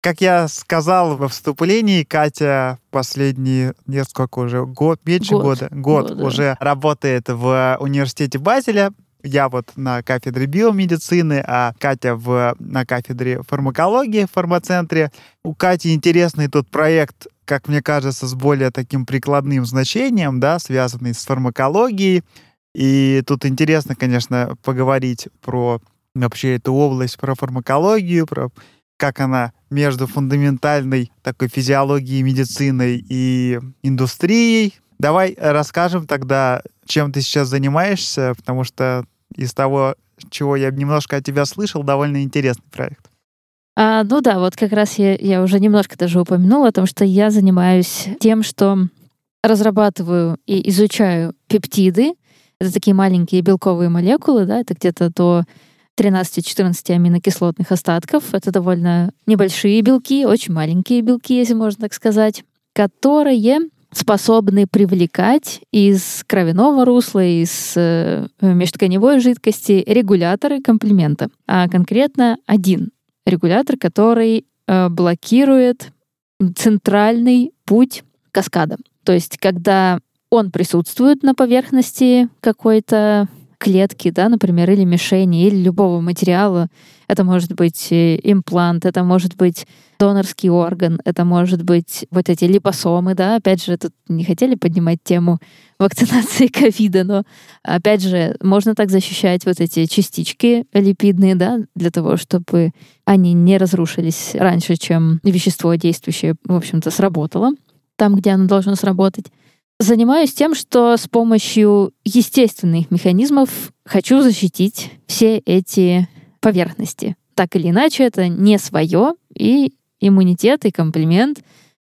Как я сказал во вступлении, Катя последние несколько уже год, меньше Год. года, год Год, да. уже работает в университете Базеля. Я вот на кафедре биомедицины, а Катя в, на кафедре фармакологии в фармацентре. У Кати интересный тут проект, как мне кажется, с более таким прикладным значением, да, связанный с фармакологией. И тут интересно, конечно, поговорить про вообще эту область, про фармакологию, про как она между фундаментальной такой физиологией, медициной и индустрией Давай расскажем тогда, чем ты сейчас занимаешься, потому что из того, чего я немножко от тебя слышал, довольно интересный проект. А, ну да, вот как раз я, я уже немножко даже упомянула о том, что я занимаюсь тем, что разрабатываю и изучаю пептиды. Это такие маленькие белковые молекулы, да, это где-то до 13-14 аминокислотных остатков. Это довольно небольшие белки, очень маленькие белки, если можно так сказать, которые способны привлекать из кровяного русла, из э, межтканевой жидкости регуляторы комплимента. А конкретно один регулятор, который э, блокирует центральный путь каскада. То есть, когда он присутствует на поверхности какой-то клетки, да, например, или мишени, или любого материала. Это может быть э, имплант, это может быть донорский орган, это может быть вот эти липосомы, да, опять же, тут не хотели поднимать тему вакцинации ковида, но опять же, можно так защищать вот эти частички липидные, да, для того, чтобы они не разрушились раньше, чем вещество действующее, в общем-то, сработало там, где оно должно сработать. Занимаюсь тем, что с помощью естественных механизмов хочу защитить все эти поверхности. Так или иначе, это не свое, и иммунитет и комплимент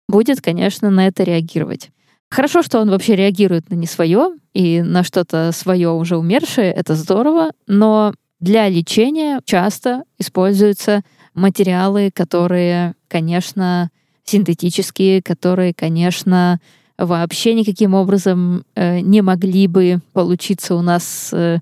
будет, конечно, на это реагировать. Хорошо, что он вообще реагирует на не свое и на что-то свое уже умершее, это здорово, но для лечения часто используются материалы, которые, конечно, синтетические, которые, конечно, вообще никаким образом э, не могли бы получиться у нас э,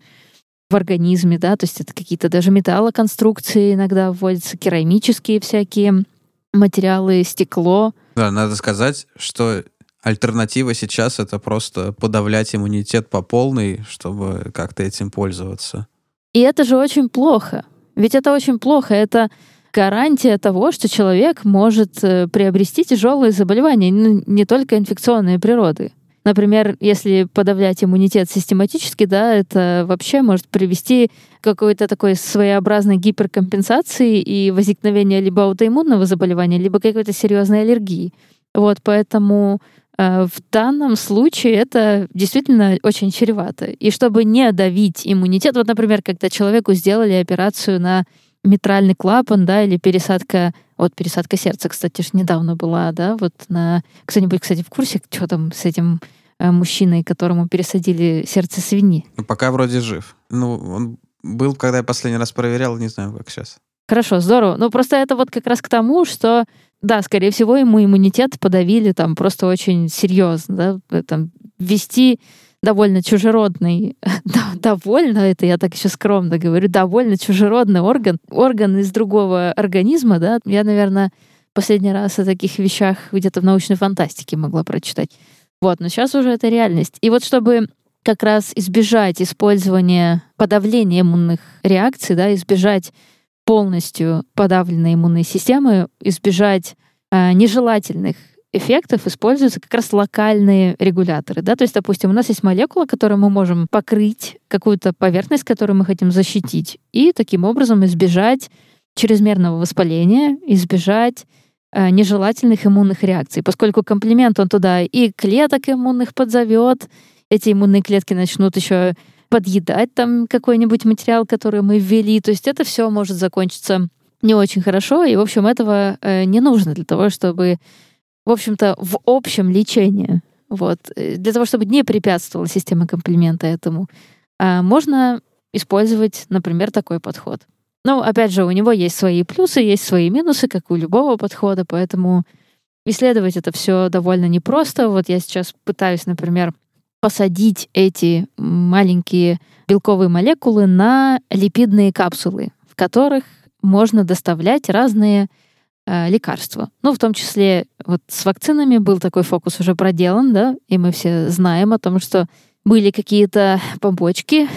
в организме, да, то есть это какие-то даже металлоконструкции иногда вводятся, керамические всякие материалы, стекло. Да, надо сказать, что альтернатива сейчас это просто подавлять иммунитет по полной, чтобы как-то этим пользоваться. И это же очень плохо. Ведь это очень плохо. Это гарантия того, что человек может э, приобрести тяжелые заболевания, ну, не только инфекционные природы. Например, если подавлять иммунитет систематически, да, это вообще может привести к какой-то такой своеобразной гиперкомпенсации и возникновению либо аутоиммунного заболевания, либо какой-то серьезной аллергии. Вот, поэтому э, в данном случае это действительно очень чревато. И чтобы не давить иммунитет, вот, например, когда человеку сделали операцию на митральный клапан, да, или пересадка, вот пересадка сердца, кстати, же недавно была, да, вот на... Кто-нибудь, кстати, в курсе, что там с этим э, мужчиной, которому пересадили сердце свиньи? Ну, пока вроде жив. Ну, он был, когда я последний раз проверял, не знаю, как сейчас. Хорошо, здорово. Ну, просто это вот как раз к тому, что, да, скорее всего, ему иммунитет подавили там просто очень серьезно, да, там, ввести довольно чужеродный, довольно, это я так еще скромно говорю, довольно чужеродный орган, орган из другого организма, да, я, наверное, последний раз о таких вещах где-то в научной фантастике могла прочитать. Вот, но сейчас уже это реальность. И вот чтобы как раз избежать использования подавления иммунных реакций, да, избежать полностью подавленной иммунной системы, избежать э, нежелательных эффектов используются как раз локальные регуляторы. Да? То есть, допустим, у нас есть молекула, которую мы можем покрыть какую-то поверхность, которую мы хотим защитить, и таким образом избежать чрезмерного воспаления, избежать э, нежелательных иммунных реакций. Поскольку комплимент он туда и клеток иммунных подзовет, эти иммунные клетки начнут еще подъедать там какой-нибудь материал, который мы ввели. То есть это все может закончиться не очень хорошо, и, в общем, этого э, не нужно для того, чтобы в общем-то, в общем лечении. Вот. Э, для того, чтобы не препятствовала система комплимента этому, а можно использовать, например, такой подход. Ну, опять же, у него есть свои плюсы, есть свои минусы, как у любого подхода, поэтому исследовать это все довольно непросто. Вот я сейчас пытаюсь, например, посадить эти маленькие белковые молекулы на липидные капсулы, в которых можно доставлять разные лекарства. Ну, в том числе вот с вакцинами был такой фокус уже проделан, да, и мы все знаем о том, что были какие-то побочки,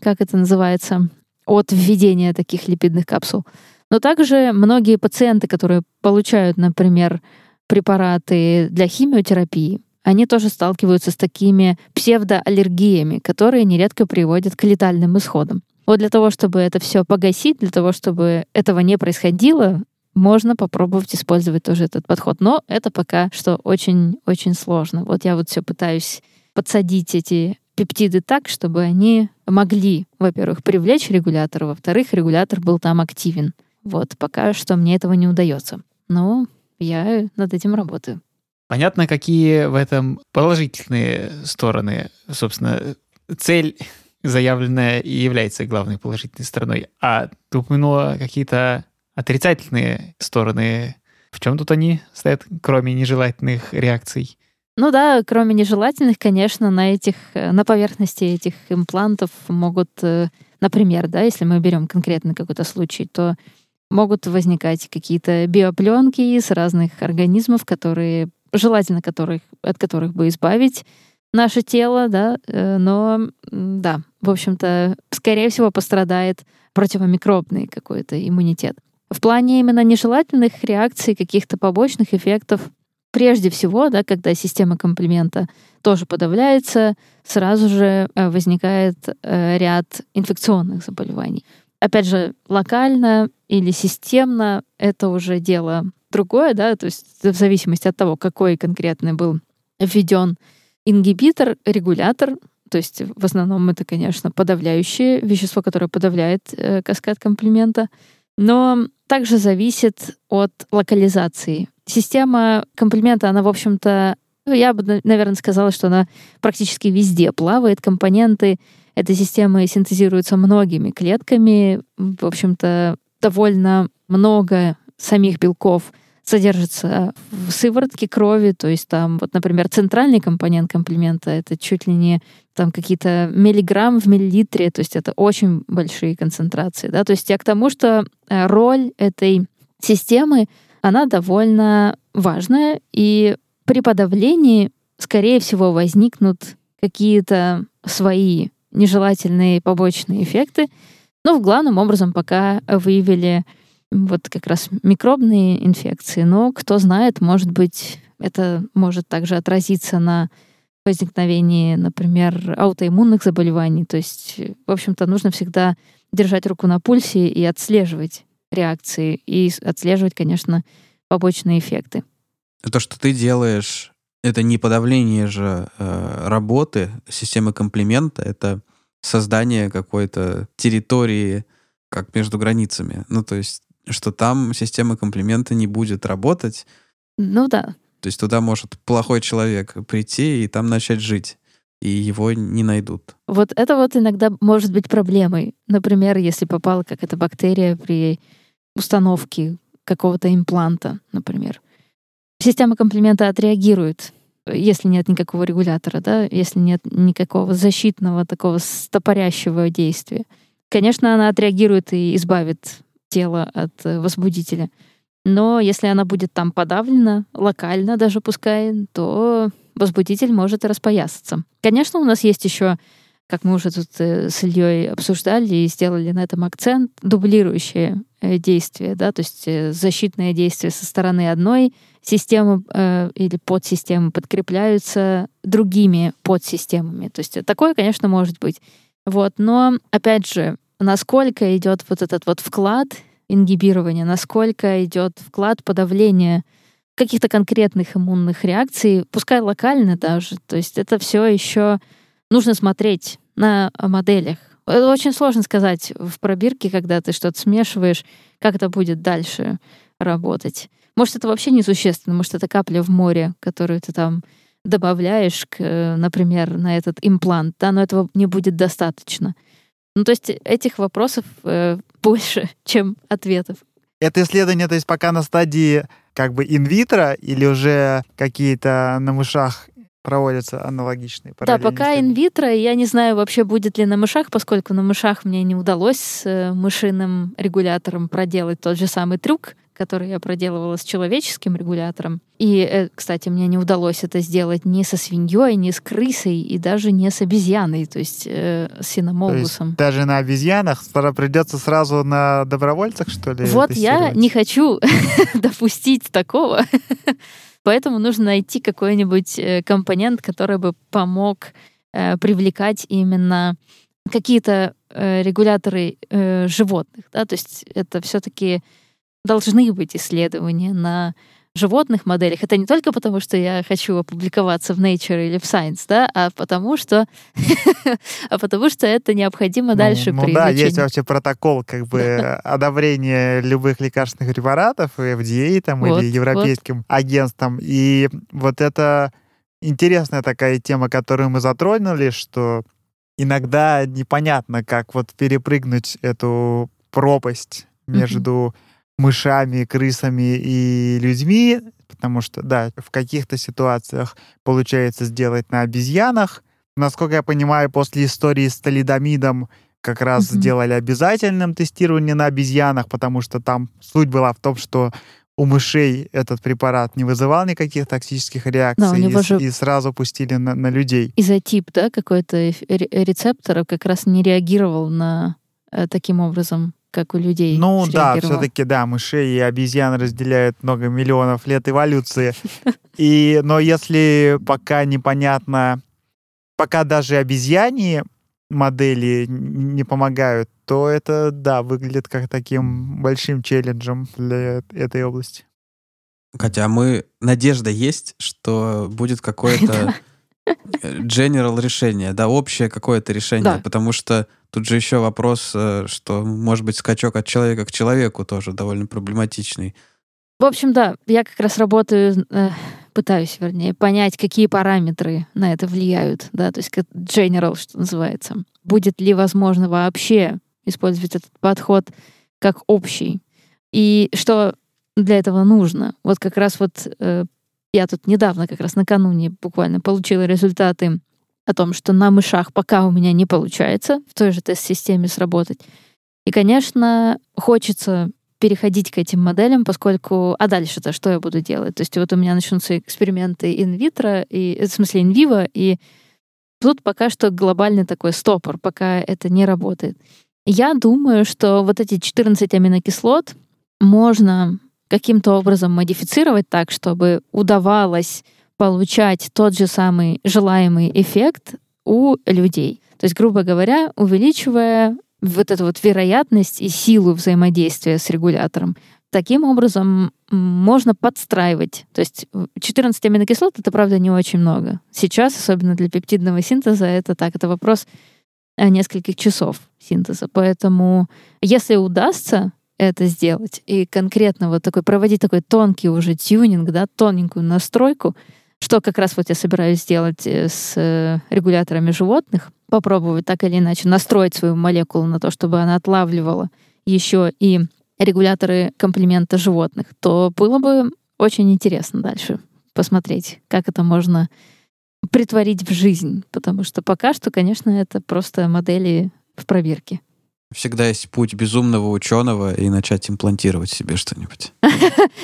как это называется, от введения таких липидных капсул. Но также многие пациенты, которые получают, например, препараты для химиотерапии, они тоже сталкиваются с такими псевдоаллергиями, которые нередко приводят к летальным исходам. Вот для того, чтобы это все погасить, для того, чтобы этого не происходило, можно попробовать использовать тоже этот подход. Но это пока что очень-очень сложно. Вот я вот все пытаюсь подсадить эти пептиды так, чтобы они могли, во-первых, привлечь регулятора, во-вторых, регулятор был там активен. Вот, пока что мне этого не удается. Но я над этим работаю. Понятно, какие в этом положительные стороны. Собственно, цель заявленная и является главной положительной стороной. А ты упомянула какие-то отрицательные стороны. В чем тут они стоят, кроме нежелательных реакций? Ну да, кроме нежелательных, конечно, на этих, на поверхности этих имплантов могут, э, например, да, если мы берем конкретно какой-то случай, то могут возникать какие-то биопленки с разных организмов, которые желательно которых, от которых бы избавить наше тело, да, э, но да, в общем-то, скорее всего, пострадает противомикробный какой-то иммунитет. В плане именно нежелательных реакций, каких-то побочных эффектов, Прежде всего, да, когда система комплимента тоже подавляется, сразу же э, возникает э, ряд инфекционных заболеваний. Опять же, локально или системно это уже дело другое, да, то есть в зависимости от того, какой конкретный был введен ингибитор, регулятор, то есть в основном это, конечно, подавляющее вещество, которое подавляет э, каскад комплимента, но также зависит от локализации Система комплимента, она, в общем-то, ну, я бы, наверное, сказала, что она практически везде плавает. Компоненты этой системы синтезируются многими клетками. В общем-то, довольно много самих белков содержится в сыворотке крови, то есть там, вот, например, центральный компонент комплимента — это чуть ли не там какие-то миллиграмм в миллилитре, то есть это очень большие концентрации, да, то есть я к тому, что э, роль этой системы она довольно важная, и при подавлении, скорее всего, возникнут какие-то свои нежелательные побочные эффекты, но в главном образом пока выявили вот как раз микробные инфекции. Но кто знает, может быть, это может также отразиться на возникновении, например, аутоиммунных заболеваний. То есть, в общем-то, нужно всегда держать руку на пульсе и отслеживать реакции и отслеживать, конечно, побочные эффекты. То, что ты делаешь, это не подавление же э, работы системы комплимента, это создание какой-то территории как между границами. Ну, то есть, что там система комплимента не будет работать. Ну да. То есть туда может плохой человек прийти и там начать жить и его не найдут. Вот это вот иногда может быть проблемой. Например, если попала какая-то бактерия при установке какого-то импланта, например. Система комплимента отреагирует, если нет никакого регулятора, да, если нет никакого защитного такого стопорящего действия. Конечно, она отреагирует и избавит тело от э, возбудителя. Но если она будет там подавлена, локально даже пускай, то возбудитель может распоясаться. Конечно, у нас есть еще как мы уже тут э, с Ильей обсуждали и сделали на этом акцент, дублирующее э, действие, да, то есть защитное действие со стороны одной системы э, или подсистемы подкрепляются другими подсистемами. То есть такое, конечно, может быть. Вот, но опять же, насколько идет вот этот вот вклад ингибирования, насколько идет вклад подавления каких-то конкретных иммунных реакций, пускай локально даже. То есть это все еще нужно смотреть на моделях. Это очень сложно сказать в пробирке, когда ты что-то смешиваешь, как это будет дальше работать. Может, это вообще несущественно, может, это капля в море, которую ты там добавляешь, к, например, на этот имплант, да, но этого не будет достаточно. Ну, то есть этих вопросов э, больше, чем ответов. Это исследование, то есть пока на стадии как бы инвитро или уже какие-то на мышах проводятся аналогичные Да, пока инвитро, я не знаю вообще будет ли на мышах, поскольку на мышах мне не удалось с э, мышиным регулятором проделать тот же самый трюк, который я проделывала с человеческим регулятором. И, э, кстати, мне не удалось это сделать ни со свиньей, ни с крысой, и даже не с обезьяной, то есть э, с синомолгусом. даже на обезьянах придется сразу на добровольцах, что ли? Вот я не хочу допустить такого. Поэтому нужно найти какой-нибудь э, компонент, который бы помог э, привлекать именно какие-то э, регуляторы э, животных. Да? То есть это все-таки должны быть исследования на животных моделях. Это не только потому, что я хочу опубликоваться в Nature или в Science, да, а потому что, а потому что это необходимо дальше ну, при да, изучении. есть вообще протокол как бы одобрения любых лекарственных препаратов, FDA там Вот, или европейским агентством. И вот это интересная такая тема, которую мы затронули, что иногда непонятно, как вот перепрыгнуть эту пропасть между мышами, крысами и людьми, потому что, да, в каких-то ситуациях получается сделать на обезьянах. Насколько я понимаю, после истории с талидомидом как раз Мгм. сделали обязательным тестирование на обезьянах, потому что там суть была в том, что у мышей этот препарат не вызывал никаких токсических реакций него и, же- и сразу пустили на, на людей. изотип, да, какой-то рецептора как раз не реагировал на э, таким образом, как у людей. Ну да, все-таки да, мышей и обезьян разделяют много миллионов лет эволюции. И, но если пока непонятно, пока даже обезьяне модели не помогают, то это, да, выглядит как таким большим челленджем для этой области. Хотя мы... Надежда есть, что будет какое-то general решение, да, общее какое-то решение, Да. потому что тут же еще вопрос, э, что может быть скачок от человека к человеку тоже довольно проблематичный. В общем, да, я как раз работаю, э, пытаюсь, вернее, понять, какие параметры на это влияют, да, то есть как general, что называется. Будет ли возможно вообще использовать этот подход как общий? И что для этого нужно? Вот как раз вот э, я тут недавно, как раз накануне буквально получила результаты о том, что на мышах пока у меня не получается в той же тест-системе сработать. И, конечно, хочется переходить к этим моделям, поскольку... А дальше-то что я буду делать? То есть вот у меня начнутся эксперименты инвитро, и, э, в смысле инвиво, и тут пока что глобальный такой стопор, пока это не работает. Я думаю, что вот эти 14 аминокислот можно каким-то образом модифицировать так, чтобы удавалось получать тот же самый желаемый эффект у людей. То есть, грубо говоря, увеличивая вот эту вот вероятность и силу взаимодействия с регулятором. Таким образом можно подстраивать. То есть э, 14 аминокислот — это, правда, не очень много. Сейчас, особенно для пептидного синтеза, это так, это вопрос э, нескольких часов синтеза. Поэтому если удастся это сделать и конкретно вот такой проводить такой тонкий уже тюнинг, да, тоненькую настройку, что как раз вот я собираюсь сделать э, с э, регуляторами животных, попробовать так или иначе настроить свою молекулу на то, чтобы она отлавливала еще и регуляторы комплемента животных, то было бы очень интересно дальше посмотреть, как это можно притворить в жизнь, потому что пока что, конечно, это просто модели в пробирке. Всегда есть путь безумного ученого и начать имплантировать себе что-нибудь.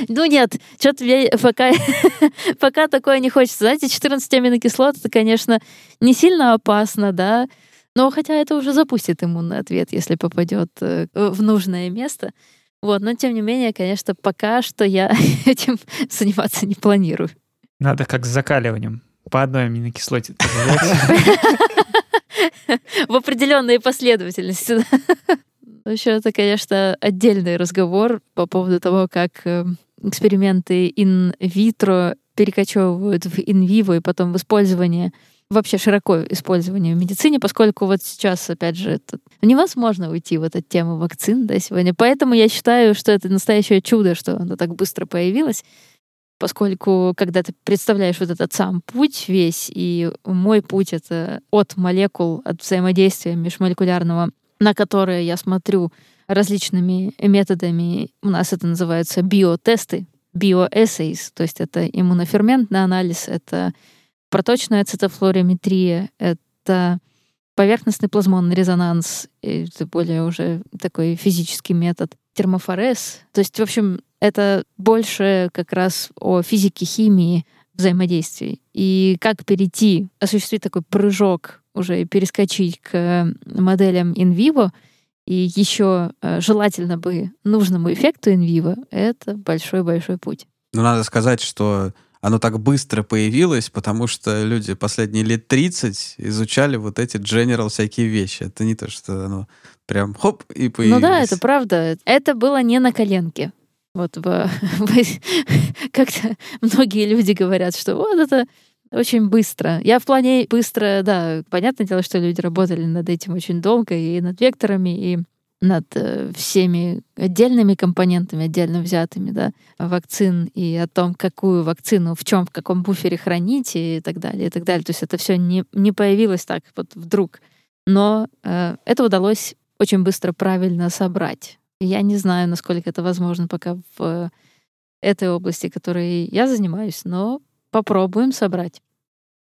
Ну нет, что-то мне пока, пока такое не хочется. Знаете, 14 аминокислот, это, конечно, не сильно опасно, да, но хотя это уже запустит иммунный ответ, если попадет э, в нужное место. Вот, но тем не менее, конечно, пока что я этим заниматься не планирую. Надо как с закаливанием. По одной аминокислоте. В определенные последовательности. Еще это, конечно, отдельный разговор по поводу того, как э, эксперименты ин-витро перекочевывают в ин-виво и потом в использование вообще широко использование в медицине, поскольку вот сейчас, опять же, это невозможно уйти в эту тему вакцин да, сегодня. Поэтому я считаю, что это настоящее чудо, что оно так быстро появилось, поскольку когда ты представляешь вот этот сам путь весь, и мой путь — это от молекул, от взаимодействия межмолекулярного, на которое я смотрю различными методами. У нас это называется биотесты, биоэссейс, то есть это иммуноферментный анализ, это проточная цитофлориметрия, это поверхностный плазмонный резонанс, это более уже такой физический метод, термофорез. То есть, в общем, это больше как раз о физике, химии взаимодействий. И как перейти, осуществить такой прыжок уже и перескочить к моделям vivo, и еще э, желательно бы нужному эффекту vivo, это большой-большой путь. Но надо сказать, что оно так быстро появилось, потому что люди последние лет 30 изучали вот эти general всякие вещи. Это не то, что оно прям хоп и появилось. Ну да, это правда. Это было не на коленке. Вот в, как-то многие люди говорят, что вот это очень быстро. Я в плане быстро, да, понятное дело, что люди работали над этим очень долго и над векторами, и над э, всеми отдельными компонентами, отдельно взятыми, да, вакцин и о том, какую вакцину в чем, в каком буфере хранить и так далее, и так далее. То есть это все не, не появилось так вот вдруг. Но э, это удалось очень быстро правильно собрать. Я не знаю, насколько это возможно пока в этой области, которой я занимаюсь, но попробуем собрать.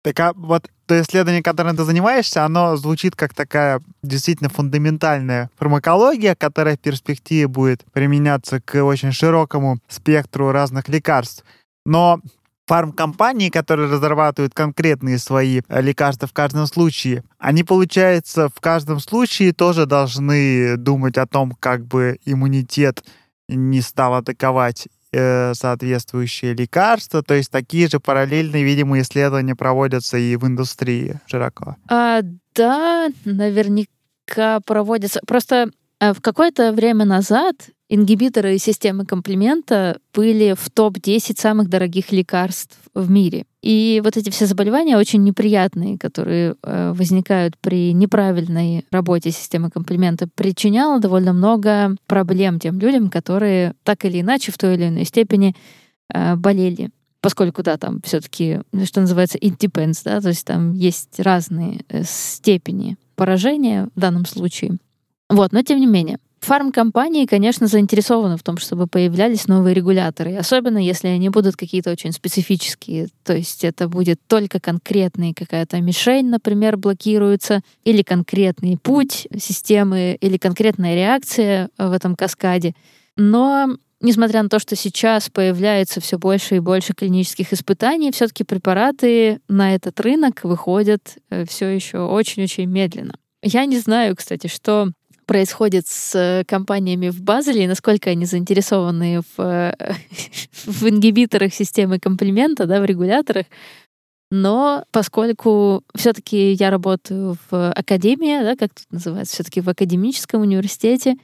Так а вот то исследование, которым ты занимаешься, оно звучит как такая действительно фундаментальная фармакология, которая в перспективе будет применяться к очень широкому спектру разных лекарств. Но фармкомпании, которые разрабатывают конкретные свои лекарства в каждом случае, они, получается, в каждом случае тоже должны думать о том, как бы иммунитет не стал атаковать Э, соответствующие лекарства. То есть такие же параллельные, видимо, исследования проводятся и в индустрии широко. А, да, наверняка проводятся. Просто э, в какое-то время назад ингибиторы системы комплимента были в топ-10 самых дорогих лекарств в мире. И вот эти все заболевания очень неприятные, которые э, возникают при неправильной работе системы комплимента, причиняло довольно много проблем тем людям, которые так или иначе в той или иной степени э, болели. Поскольку, да, там все-таки, что называется, it depends, да, то есть там есть разные э, степени поражения в данном случае. Вот, но тем не менее, Фармкомпании, конечно, заинтересованы в том, чтобы появлялись новые регуляторы, особенно если они будут какие-то очень специфические. То есть это будет только конкретный какая-то мишень, например, блокируется, или конкретный путь системы, или конкретная реакция в этом каскаде. Но несмотря на то, что сейчас появляется все больше и больше клинических испытаний, все-таки препараты на этот рынок выходят э, все еще очень-очень медленно. Я не знаю, кстати, что происходит с э, компаниями в Базеле и насколько они заинтересованы в, э, в ингибиторах системы комплимента, да, в регуляторах. Но поскольку все-таки я работаю в академии, да, как тут называется, все-таки в академическом университете,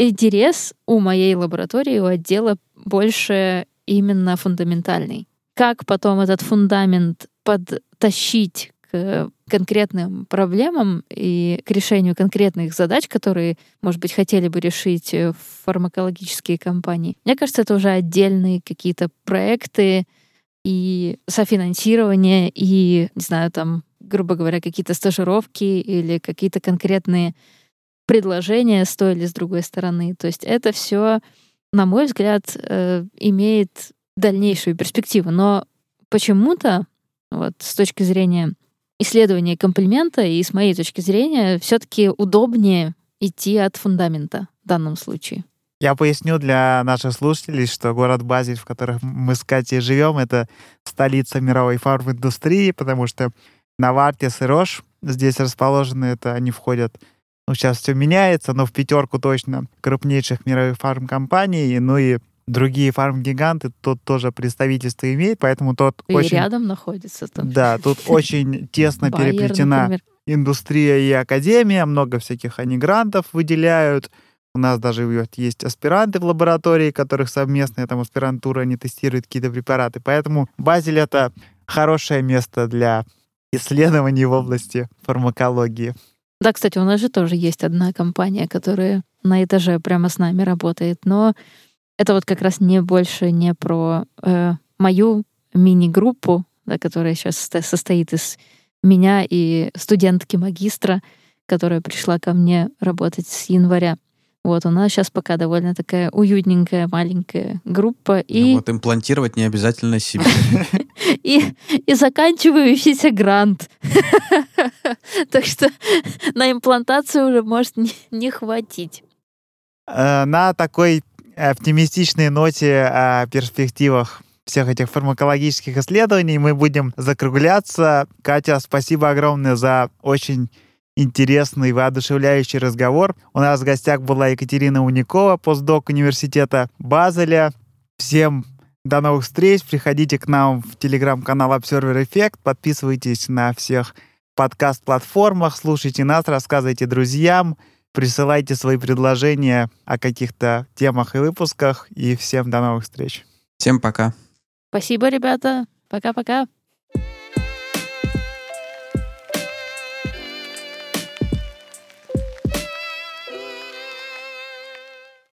интерес у моей лаборатории, у отдела больше именно фундаментальный. Как потом этот фундамент подтащить к конкретным проблемам и к решению конкретных задач, которые, может быть, хотели бы решить э, фармакологические компании. Мне кажется, это уже отдельные какие-то проекты и софинансирование, и, не знаю, там, грубо говоря, какие-то стажировки или какие-то конкретные предложения с той или с другой стороны. То есть это все, на мой взгляд, э, имеет дальнейшую перспективу. Но почему-то, вот с точки зрения исследование комплимента, и с моей точки зрения, все-таки удобнее идти от фундамента в данном случае. Я поясню для наших слушателей, что город Базель, в котором мы с Катей живем, это столица мировой фарм-индустрии, потому что Навартис и Рош здесь расположены, это они входят ну, сейчас все меняется, но в пятерку точно крупнейших мировых фарм-компаний. Ну и другие фарм-гиганты тут тоже представительство имеют, поэтому тот и очень... рядом находится. Там. Да, тут очень тесно переплетена индустрия и академия, много всяких они грантов выделяют. У нас даже есть аспиранты в лаборатории, которых совместная там аспирантура, они тестируют какие-то препараты. Поэтому Базель — это хорошее место для исследований в области фармакологии. Да, кстати, у нас же тоже есть одна компания, которая на этаже прямо с нами работает, но это вот как раз не больше не про э, мою мини-группу, да, которая сейчас состоит из меня и студентки магистра, которая пришла ко мне работать с января. Вот, у нас сейчас пока довольно такая уютненькая маленькая группа. И... Ну вот имплантировать не обязательно себе. И, и заканчивающийся грант. Так что на имплантацию уже может не хватить. Э, на такой оптимистичной ноте о перспективах всех этих фармакологических исследований мы будем закругляться. Катя, спасибо огромное за очень интересный, воодушевляющий разговор. У нас в гостях была Екатерина Уникова, постдок университета Базеля. Всем до новых встреч. Приходите к нам в телеграм-канал Observer Effect. Подписывайтесь на всех подкаст-платформах. Слушайте нас, рассказывайте друзьям. Присылайте свои предложения о каких-то темах и выпусках. И всем до новых встреч. Всем пока. Спасибо, ребята. Пока-пока.